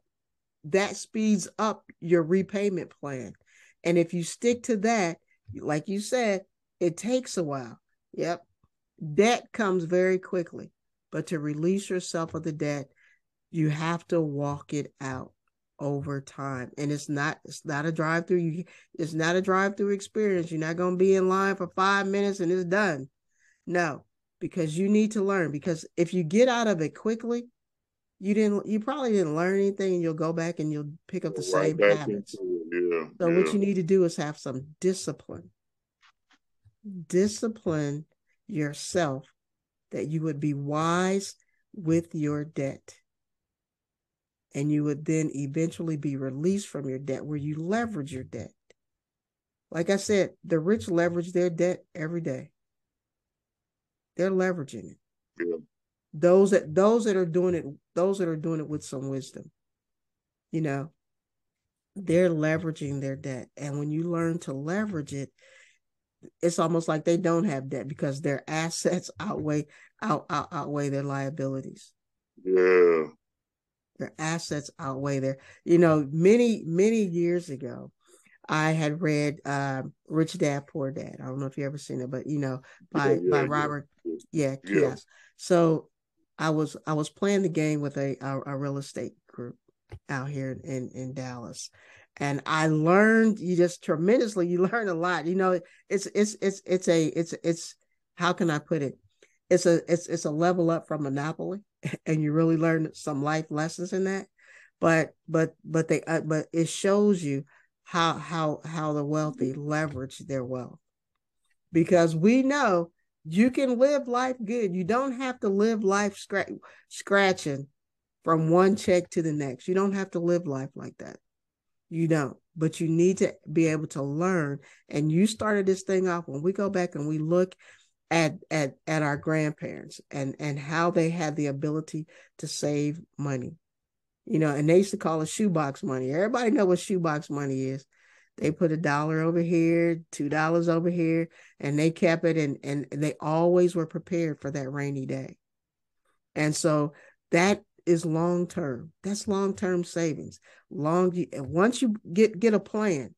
Speaker 1: that speeds up your repayment plan. And if you stick to that, like you said, it takes a while. Yep. Debt comes very quickly, but to release yourself of the debt, you have to walk it out over time. And it's not it's not a drive through. You it's not a drive through experience. You're not going to be in line for 5 minutes and it's done. No because you need to learn because if you get out of it quickly you didn't you probably didn't learn anything and you'll go back and you'll pick up the same habits
Speaker 2: yeah,
Speaker 1: so
Speaker 2: yeah.
Speaker 1: what you need to do is have some discipline discipline yourself that you would be wise with your debt and you would then eventually be released from your debt where you leverage your debt. Like i said the rich leverage their debt every day. They're leveraging it.
Speaker 2: Yeah.
Speaker 1: those that those that are doing it those that are doing it with some wisdom you know they're leveraging their debt. And when you learn to leverage it it's almost like they don't have debt because their assets outweigh out, out outweigh their liabilities.
Speaker 2: Yeah
Speaker 1: their assets outweigh their you know many many years ago I had read uh, Rich Dad Poor Dad. I don't know if you ever seen it, but you know, by yeah, yeah, by Robert, yeah, yeah, yeah. So I was I was playing the game with a, a, a real estate group out here in in Dallas, and I learned you just tremendously. You learn a lot. You know, it's it's it's it's a it's it's how can I put it? It's a it's it's a level up from Monopoly, and you really learn some life lessons in that. But but but they uh, but it shows you how how how the wealthy leverage their wealth because we know you can live life good. You don't have to live life scratch, scratching from one check to the next. You don't have to live life like that. You don't. But you need to be able to learn. And you started this thing off when we go back and we look at at at our grandparents and and how they had the ability to save money. You know, and they used to call it shoebox money. Everybody know what shoebox money is they put a dollar over here, two dollars over here, and they kept it and and they always were prepared for that rainy day. And so that is long term. That's long term savings. Long once you get get a plan,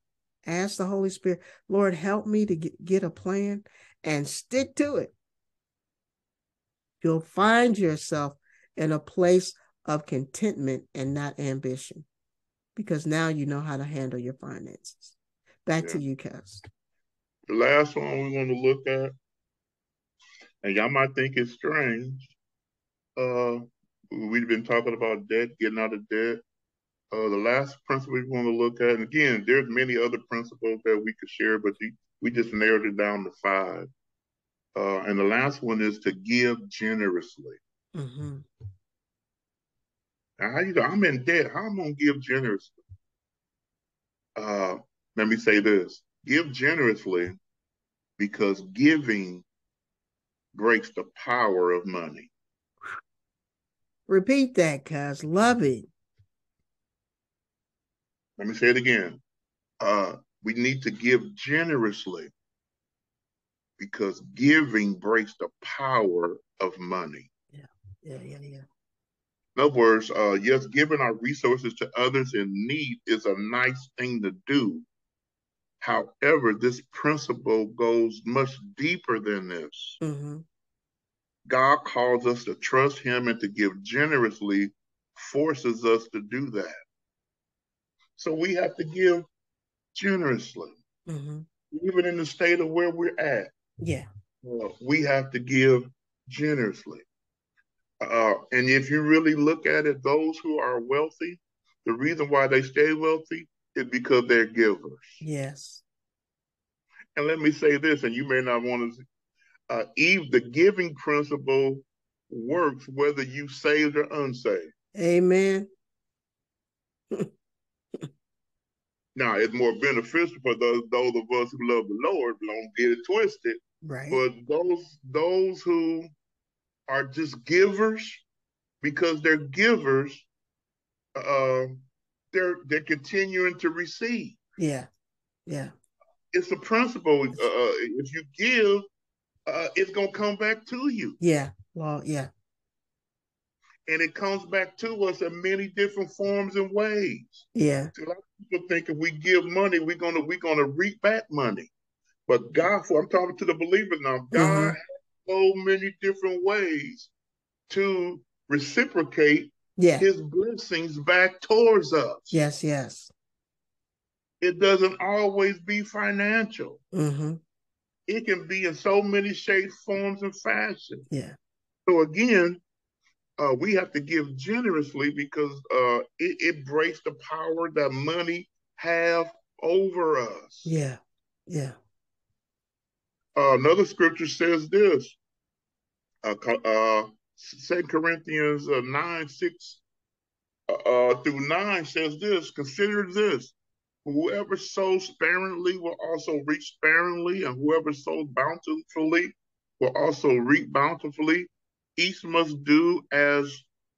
Speaker 1: ask the Holy Spirit, Lord, help me to get, get a plan and stick to it. You'll find yourself in a place of contentment and not ambition because now you know how to handle your finances. Back yeah. to you, Cass.
Speaker 2: The last one we want to look at, and y'all might think it's strange. Uh, we've been talking about debt, getting out of debt. Uh, the last principle we want to look at, and again, there's many other principles that we could share, but we just narrowed it down to five. Uh, and the last one is to give generously. Mm-hmm. Now, how you go? I'm in debt. How am I gonna give generously? Uh, let me say this: give generously, because giving breaks the power of money.
Speaker 1: Repeat that, cuz love it.
Speaker 2: Let me say it again. Uh, we need to give generously because giving breaks the power of money.
Speaker 1: Yeah, yeah, yeah, yeah.
Speaker 2: In other words, uh, yes, giving our resources to others in need is a nice thing to do. However, this principle goes much deeper than this. Mm-hmm. God calls us to trust Him and to give generously, forces us to do that. So we have to give generously, mm-hmm. even in the state of where we're at.
Speaker 1: Yeah.
Speaker 2: Uh, we have to give generously. Uh, and if you really look at it, those who are wealthy, the reason why they stay wealthy is because they're givers.
Speaker 1: Yes.
Speaker 2: And let me say this, and you may not want to. Uh, Eve, the giving principle works whether you saved or unsaved.
Speaker 1: Amen.
Speaker 2: now it's more beneficial for those those of us who love the Lord. Don't get it twisted.
Speaker 1: Right.
Speaker 2: But those those who are just givers because they're givers. Uh, they're they're continuing to receive.
Speaker 1: Yeah, yeah.
Speaker 2: It's a principle. Uh, if you give, uh, it's gonna come back to you.
Speaker 1: Yeah. Well, yeah.
Speaker 2: And it comes back to us in many different forms and ways.
Speaker 1: Yeah.
Speaker 2: a lot of people think if we give money, we're gonna we're gonna reap back money. But God, for I'm talking to the believers now, God mm-hmm so many different ways to reciprocate
Speaker 1: yeah.
Speaker 2: his blessings back towards us.
Speaker 1: Yes, yes.
Speaker 2: It doesn't always be financial.
Speaker 1: Mm-hmm.
Speaker 2: It can be in so many shapes, forms, and fashions.
Speaker 1: Yeah.
Speaker 2: So again, uh, we have to give generously because uh, it, it breaks the power that money have over us.
Speaker 1: Yeah. Yeah.
Speaker 2: Uh, another scripture says this, uh, uh, 2 Corinthians uh, 9, 6 uh, uh, through 9 says this, consider this, whoever sows sparingly will also reap sparingly, and whoever sows bountifully will also reap bountifully. Each must do as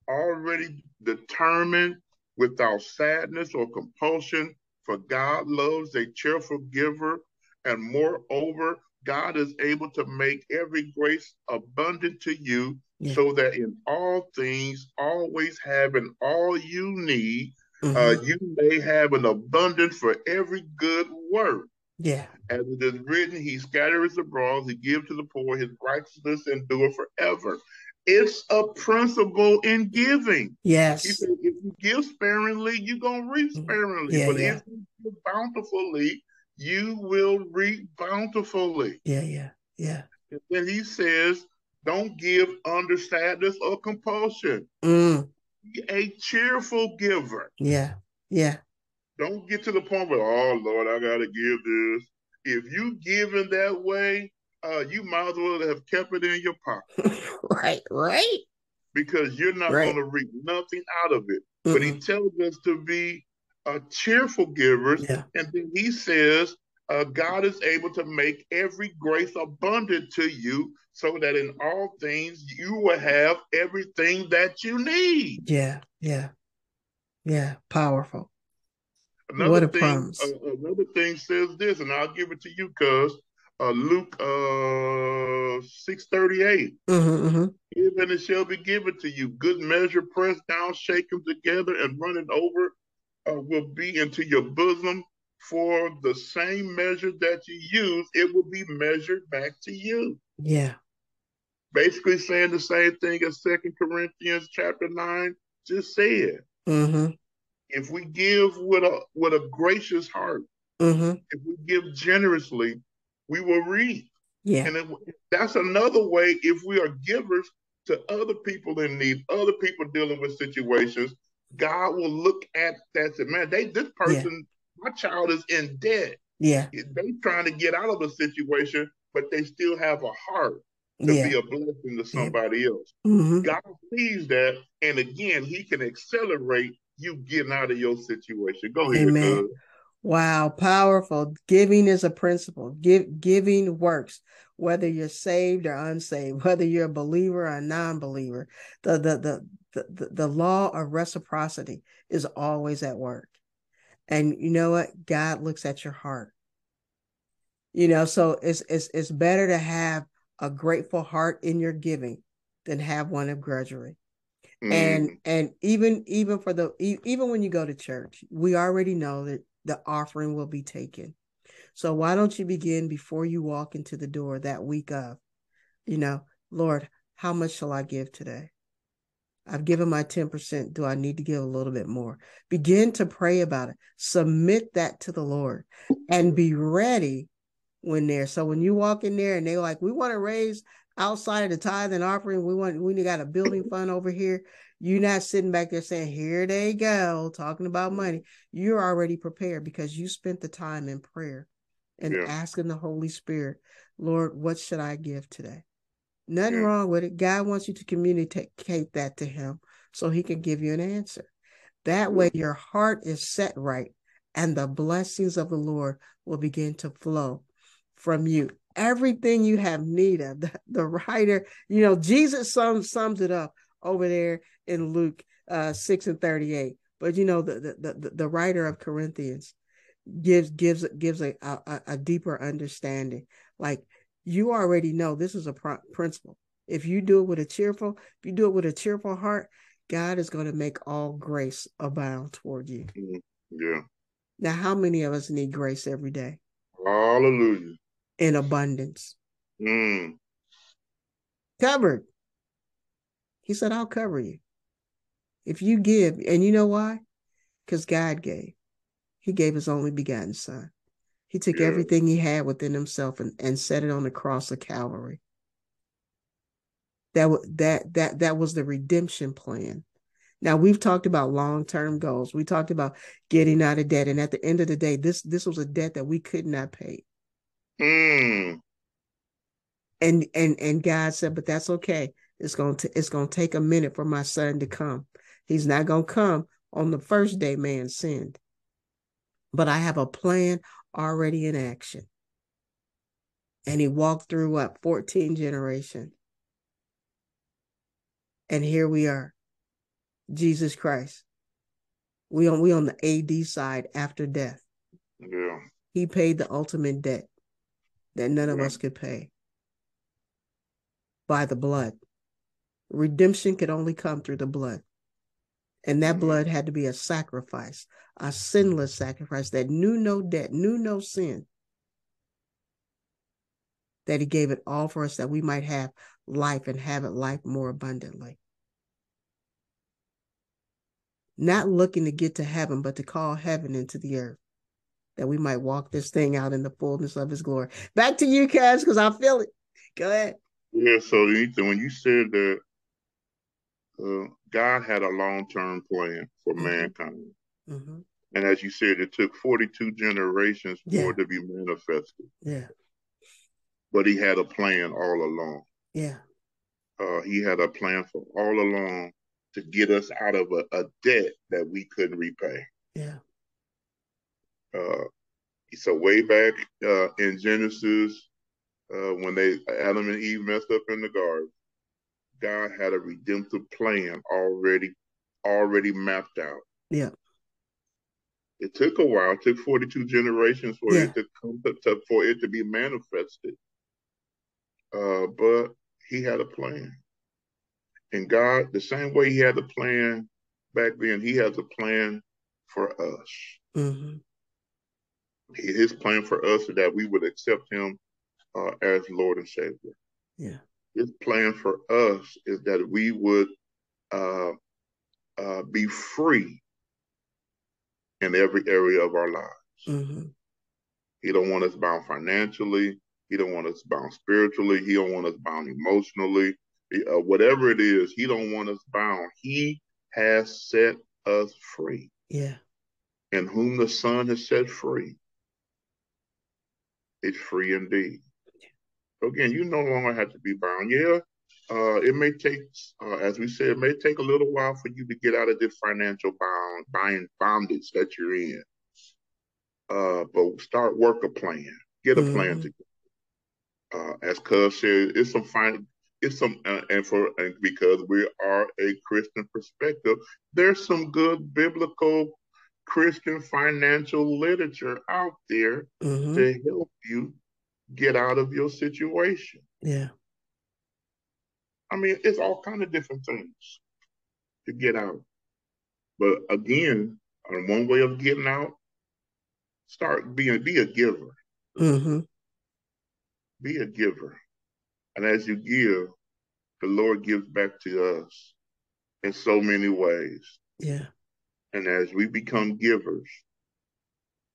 Speaker 2: already determined without sadness or compulsion, for God loves a cheerful giver, and moreover, God is able to make every grace abundant to you, yeah. so that in all things, always having all you need, uh, mm-hmm. uh, you may have an abundance for every good work.
Speaker 1: Yeah.
Speaker 2: As it is written, he scatters abroad, he gives to the poor, his righteousness endure forever. It's a principle in giving.
Speaker 1: Yes.
Speaker 2: Said, if you give sparingly, you're gonna reap mm-hmm. sparingly. Yeah, but yeah. if you give bountifully, you will reap bountifully.
Speaker 1: Yeah, yeah, yeah.
Speaker 2: And then he says, don't give under sadness or compulsion.
Speaker 1: Mm.
Speaker 2: Be a cheerful giver.
Speaker 1: Yeah, yeah.
Speaker 2: Don't get to the point where, oh Lord, I gotta give this. If you give in that way, uh, you might as well have kept it in your pocket.
Speaker 1: right, right.
Speaker 2: Because you're not right. going to reap nothing out of it. mm But he tells us to be uh, cheerful givers.
Speaker 1: Yeah.
Speaker 2: And then he says, uh, God is able to make every grace abundant to you so that in all things you will have everything that you need.
Speaker 1: Yeah, yeah, yeah. Powerful.
Speaker 2: Another what a thing, promise. Uh, another thing says this, and I'll give it to you, cuz uh, Luke uh, six thirty eight.
Speaker 1: Mm-hmm, mm-hmm.
Speaker 2: Give and it shall be given to you. Good measure, pressed down, shaken together, and running over, uh, will be into your bosom. For the same measure that you use, it will be measured back to you.
Speaker 1: Yeah.
Speaker 2: Basically saying the same thing as Second Corinthians chapter nine just said.
Speaker 1: Mm-hmm.
Speaker 2: If we give with a with a gracious heart,
Speaker 1: mm-hmm.
Speaker 2: if we give generously, we will reap.
Speaker 1: Yeah.
Speaker 2: And it, that's another way if we are givers to other people in need, other people dealing with situations, God will look at that and man, they this person, yeah. my child is in debt.
Speaker 1: Yeah.
Speaker 2: They trying to get out of a situation, but they still have a heart to yeah. be a blessing to somebody yeah. else.
Speaker 1: Mm-hmm.
Speaker 2: God sees that, and again, He can accelerate you getting out of your situation. Go ahead. Amen.
Speaker 1: Wow, powerful. Giving is a principle. Give giving works, whether you're saved or unsaved, whether you're a believer or a non-believer. The the the the, the law of reciprocity is always at work. And you know what? God looks at your heart. You know, so it's it's it's better to have a grateful heart in your giving than have one of grudgery. Mm. And and even even for the even when you go to church, we already know that the offering will be taken. So why don't you begin before you walk into the door that week of, you know, Lord, how much shall I give today? I've given my 10%. Do I need to give a little bit more? Begin to pray about it. Submit that to the Lord and be ready when there. So when you walk in there and they're like, we want to raise outside of the tithe and offering, we want we got a building fund over here. You're not sitting back there saying, here they go, talking about money. You're already prepared because you spent the time in prayer and yeah. asking the Holy Spirit, Lord, what should I give today? Nothing yeah. wrong with it. God wants you to communicate that to him so he can give you an answer. That way your heart is set right and the blessings of the Lord will begin to flow from you. Everything you have need of. The, the writer, you know, Jesus sums, sums it up over there in Luke uh, 6 and 38. But you know, the, the, the, the writer of Corinthians gives gives gives a, a, a deeper understanding. Like you already know this is a pr- principle. If you do it with a cheerful, if you do it with a cheerful heart, God is going to make all grace abound toward you.
Speaker 2: Mm-hmm. Yeah.
Speaker 1: Now, how many of us need grace every day?
Speaker 2: Hallelujah.
Speaker 1: In abundance.
Speaker 2: Mm.
Speaker 1: Covered. He said, I'll cover you. If you give, and you know why? Because God gave. He gave his only begotten son. He took yeah. everything he had within himself and, and set it on the cross of Calvary. That, that, that, that was the redemption plan. Now we've talked about long-term goals. We talked about getting out of debt. And at the end of the day, this this was a debt that we could not pay.
Speaker 2: Mm.
Speaker 1: And and and God said, but that's okay. It's going to it's going to take a minute for my son to come. He's not going to come on the first day man sinned. But I have a plan already in action. And he walked through what 14 generations. And here we are. Jesus Christ. We on we on the AD side after death.
Speaker 2: Yeah.
Speaker 1: He paid the ultimate debt that none of yeah. us could pay by the blood. Redemption could only come through the blood. And that mm-hmm. blood had to be a sacrifice, a sinless sacrifice that knew no debt, knew no sin. That he gave it all for us that we might have life and have it life more abundantly. Not looking to get to heaven, but to call heaven into the earth, that we might walk this thing out in the fullness of his glory. Back to you, Cash, because I feel it. Go ahead.
Speaker 2: Yeah, so Ethan, when you said that uh, God had a long term plan for mm-hmm. mankind. Mm-hmm. And as you said, it took 42 generations for it to be manifested.
Speaker 1: Yeah.
Speaker 2: But he had a plan all along.
Speaker 1: Yeah.
Speaker 2: Uh, he had a plan for all along to get us out of a, a debt that we couldn't repay.
Speaker 1: Yeah.
Speaker 2: Uh, so way back uh, in Genesis, uh, when they Adam and Eve messed up in the garden, God had a redemptive plan already already mapped out.
Speaker 1: Yeah.
Speaker 2: It took a while. It took 42 generations for yeah. it to come to, to, for it to be manifested. Uh, but he had a plan. And God, the same way he had a plan back then, he has a plan for us. Mm-hmm. His plan for us is that we would accept him uh, as Lord and Savior.
Speaker 1: Yeah.
Speaker 2: His plan for us is that we would uh, uh, be free in every area of our lives. Mm-hmm. He don't want us bound financially. He don't want us bound spiritually. He don't want us bound emotionally. Uh, whatever it is, he don't want us bound. He has set us free.
Speaker 1: Yeah.
Speaker 2: And whom the Son has set free is free indeed. Again, you no longer have to be bound. Yeah, uh, it may take, uh, as we said, it may take a little while for you to get out of this financial bound, buying bondage that you're in. Uh, but start work a plan. Get a mm-hmm. plan together. Uh, as Cuz said, it's some fine, it's some, uh, and for and because we are a Christian perspective, there's some good biblical Christian financial literature out there mm-hmm. to help you get out of your situation.
Speaker 1: Yeah.
Speaker 2: I mean, it's all kind of different things to get out. But again, one way of getting out, start being be a giver. Mm-hmm. Be a giver. And as you give, the Lord gives back to us in so many ways.
Speaker 1: Yeah.
Speaker 2: And as we become givers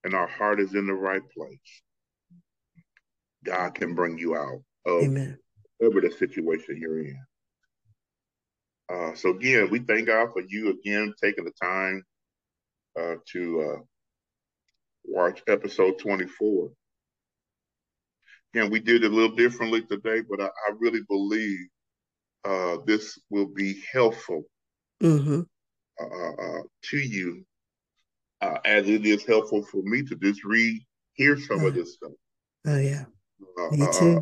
Speaker 2: and our heart is in the right place, God can bring you out of Amen. whatever the situation you're in. Uh, so again, we thank God for you again taking the time uh, to uh, watch episode 24. Again, we did it a little differently today, but I, I really believe uh, this will be helpful mm-hmm. Uh, uh, to you, as it is helpful for me to just read, hear some of this stuff.
Speaker 1: Oh yeah. Uh, Me uh, too. Uh,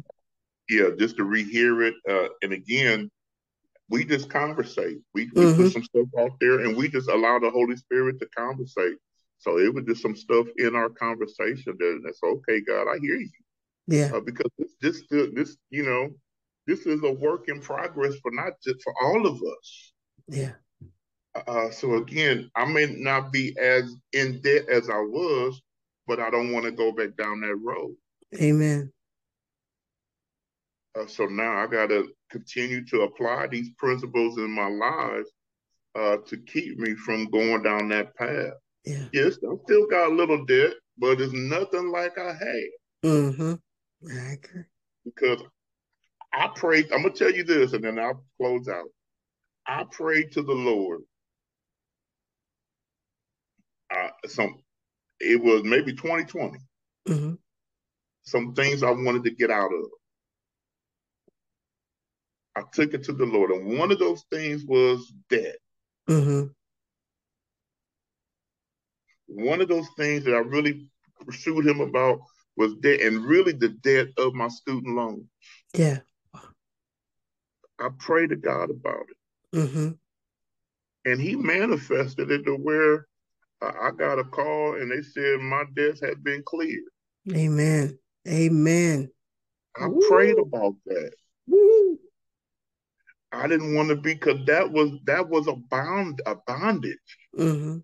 Speaker 2: yeah, just to rehear it. Uh, and again, we just conversate. We, we mm-hmm. put some stuff out there and we just allow the Holy Spirit to conversate. So it was just some stuff in our conversation that that's okay, God, I hear you.
Speaker 1: Yeah.
Speaker 2: Uh, because this, this, this, you know, this is a work in progress for not just for all of us.
Speaker 1: Yeah.
Speaker 2: Uh, so again, I may not be as in debt as I was, but I don't want to go back down that road.
Speaker 1: Amen.
Speaker 2: Uh, so now I got to continue to apply these principles in my life uh, to keep me from going down that path.
Speaker 1: Yeah.
Speaker 2: Yes, I still got a little debt, but it's nothing like I had.
Speaker 1: Mm-hmm. I agree.
Speaker 2: Because I prayed, I'm going to tell you this and then I'll close out. I prayed to the Lord. Uh, some, it was maybe 2020. Mm-hmm. Some things I wanted to get out of. I took it to the Lord. And one of those things was debt. Mm-hmm. One of those things that I really pursued him about was debt, and really the debt of my student loan.
Speaker 1: Yeah.
Speaker 2: I prayed to God about it. Mm-hmm. And he manifested it to where I got a call and they said my debts had been cleared.
Speaker 1: Amen. Amen.
Speaker 2: I Woo. prayed about that. I didn't want to be because that was that was a bound a bondage. Mm-hmm.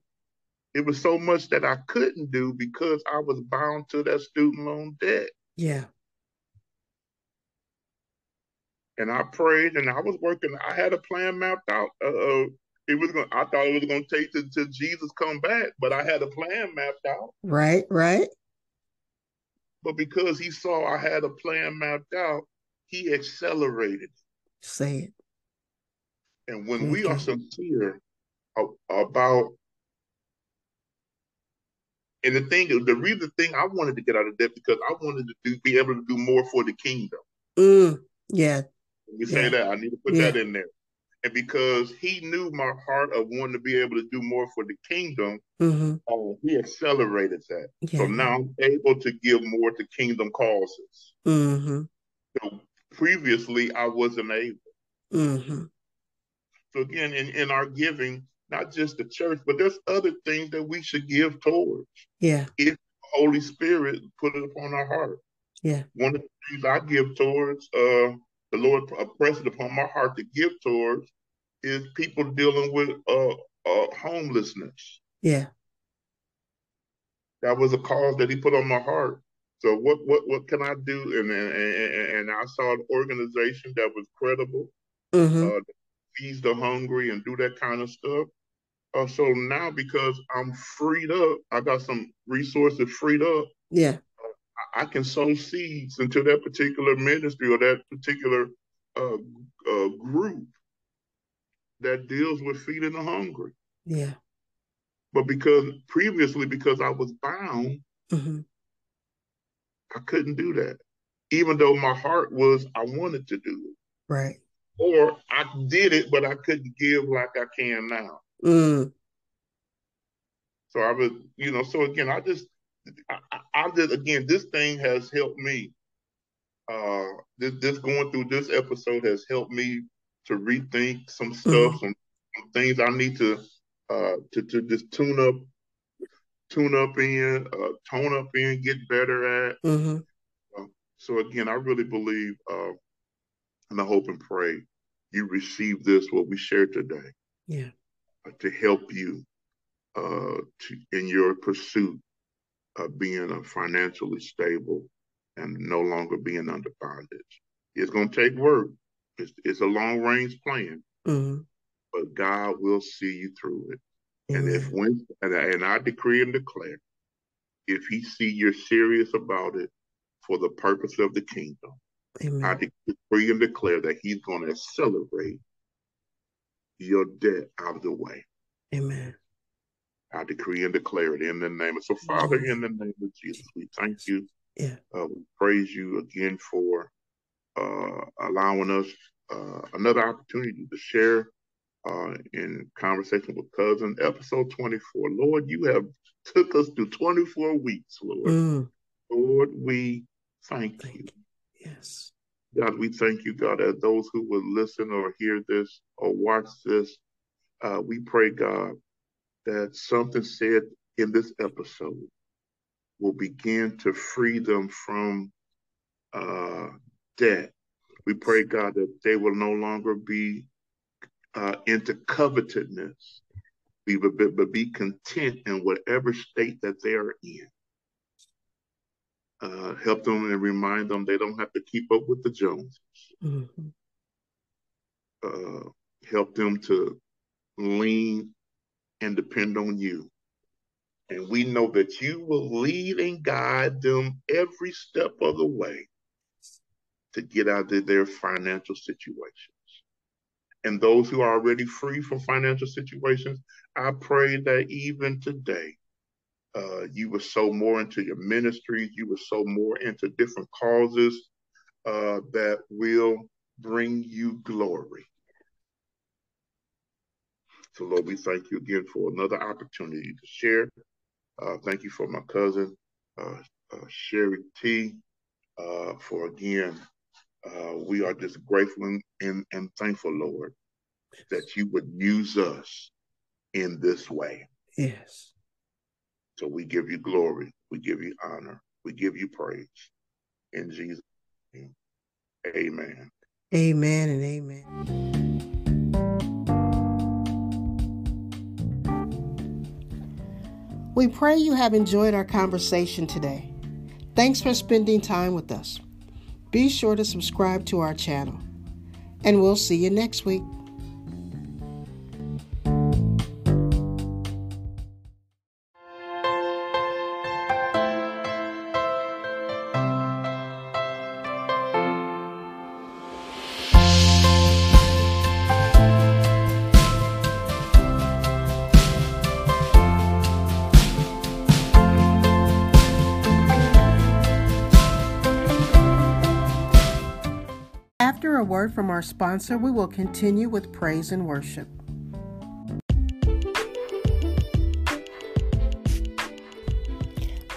Speaker 2: It was so much that I couldn't do because I was bound to that student loan debt.
Speaker 1: Yeah.
Speaker 2: And I prayed, and I was working. I had a plan mapped out. Uh, uh it was going. I thought it was going to take until Jesus come back, but I had a plan mapped out.
Speaker 1: Right. Right.
Speaker 2: But because he saw I had a plan mapped out, he accelerated.
Speaker 1: Say it.
Speaker 2: And when we are sincere about, and the thing, the reason thing I wanted to get out of that because I wanted to do, be able to do more for the kingdom.
Speaker 1: Mm, yeah.
Speaker 2: When you say that, I need to put yeah. that in there. And because he knew my heart of wanting to be able to do more for the kingdom, mm-hmm. uh, he accelerated that. Yeah. So now I'm able to give more to kingdom causes. Mm-hmm. So previously, I wasn't able. Mm-hmm. So again, in, in our giving, not just the church, but there's other things that we should give towards.
Speaker 1: Yeah.
Speaker 2: If Holy Spirit put it upon our heart.
Speaker 1: Yeah.
Speaker 2: One of the things I give towards, uh, the Lord pressed it upon my heart to give towards is people dealing with uh, uh, homelessness.
Speaker 1: Yeah.
Speaker 2: That was a cause that he put on my heart. So what what what can I do? And and, and I saw an organization that was credible, mm-hmm. uh, feeds the hungry and do that kind of stuff. Uh, so now because I'm freed up, I got some resources freed up.
Speaker 1: Yeah.
Speaker 2: I can sow seeds into that particular ministry or that particular uh, uh, group that deals with feeding the hungry.
Speaker 1: Yeah.
Speaker 2: But because previously, because I was bound, mm-hmm. I couldn't do that. Even though my heart was, I wanted to do it.
Speaker 1: Right.
Speaker 2: Or I did it, but I couldn't give like I can now. Mm. So I was, you know, so again, I just I, I just again, this thing has helped me. Uh, this this going through this episode has helped me to rethink some stuff, mm-hmm. some, some, things I need to uh to to just tune up, tune up in, uh, tone up in, get better at. Mm-hmm. Uh, so again, I really believe, uh, and I hope and pray you receive this what we shared today.
Speaker 1: Yeah.
Speaker 2: Uh, to help you uh, to in your pursuit of being a financially stable and no longer being under bondage. It's going to take work. It's, it's a long range plan, mm-hmm. but God will see you through it. And if when and I, and I decree and declare, if He see you're serious about it for the purpose of the kingdom, Amen. I decree and declare that He's going to accelerate your debt out of the way.
Speaker 1: Amen.
Speaker 2: I decree and declare it in the name of so Father, in the name of Jesus, we thank you.
Speaker 1: Yeah.
Speaker 2: Uh, we praise you again for uh, allowing us uh, another opportunity to share uh, in conversation with cousin. Episode 24. Lord, you have took us through 24 weeks, Lord. Mm. Lord, we thank, thank you.
Speaker 1: you. Yes.
Speaker 2: God, we thank you, God, that those who will listen or hear this or watch this. Uh, we pray, God, that something said in this episode will begin to free them from uh, debt. We pray, God, that they will no longer be uh, into covetousness, but, but be content in whatever state that they are in. Uh, help them and remind them they don't have to keep up with the Joneses. Mm-hmm. Uh, help them to lean and depend on you. And we know that you will lead and guide them every step of the way to get out of their financial situations. And those who are already free from financial situations, I pray that even today, uh, you will sow more into your ministries, you will sow more into different causes uh, that will bring you glory. So, Lord, we thank you again for another opportunity to share. Uh, thank you for my cousin, uh, uh, Sherry T, uh, for again, uh, we are just grateful and, and thankful, Lord, that you would use us in this way.
Speaker 3: Yes.
Speaker 2: So we give you glory, we give you honor, we give you praise. In Jesus' name, amen.
Speaker 3: Amen and amen. We pray you have enjoyed our conversation today. Thanks for spending time with us. Be sure to subscribe to our channel, and we'll see you next week. Our sponsor, we will continue with praise and worship.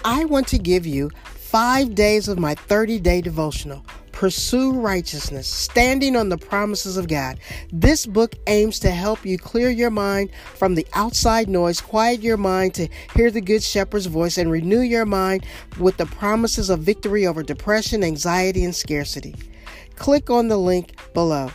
Speaker 3: I want to give you five days of my 30 day devotional. Pursue righteousness, standing on the promises of God. This book aims to help you clear your mind from the outside noise, quiet your mind to hear the Good Shepherd's voice, and renew your mind with the promises of victory over depression, anxiety, and scarcity. Click on the link below.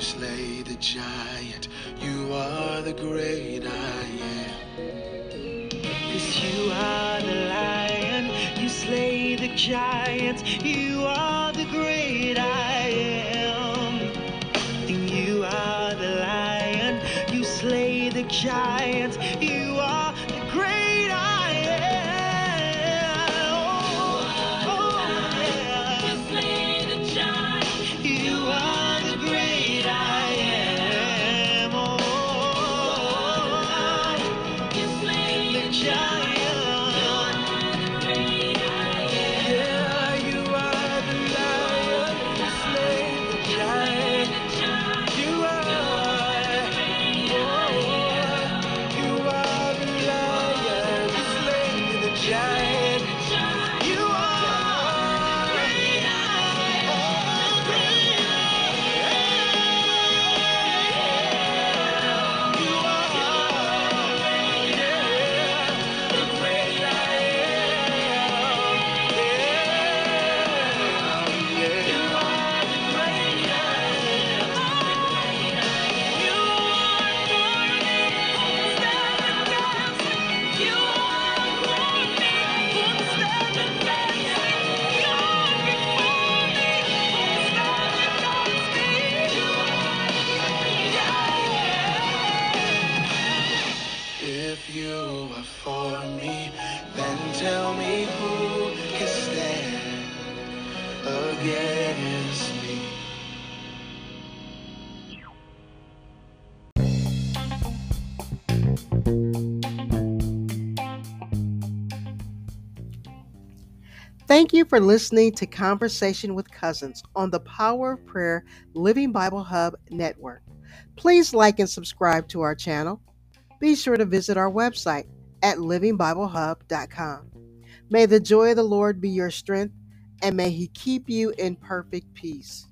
Speaker 4: You
Speaker 5: slay the giant, you are the great I am. You are the lion, you slay the giant, you are the great I am. You are the lion, you slay the giant, you
Speaker 1: you for listening to Conversation with Cousins on the Power of Prayer Living Bible Hub Network. Please like and subscribe to our channel. Be sure to visit our website at livingbiblehub.com. May the joy of the Lord be your strength, and may He keep you in perfect peace.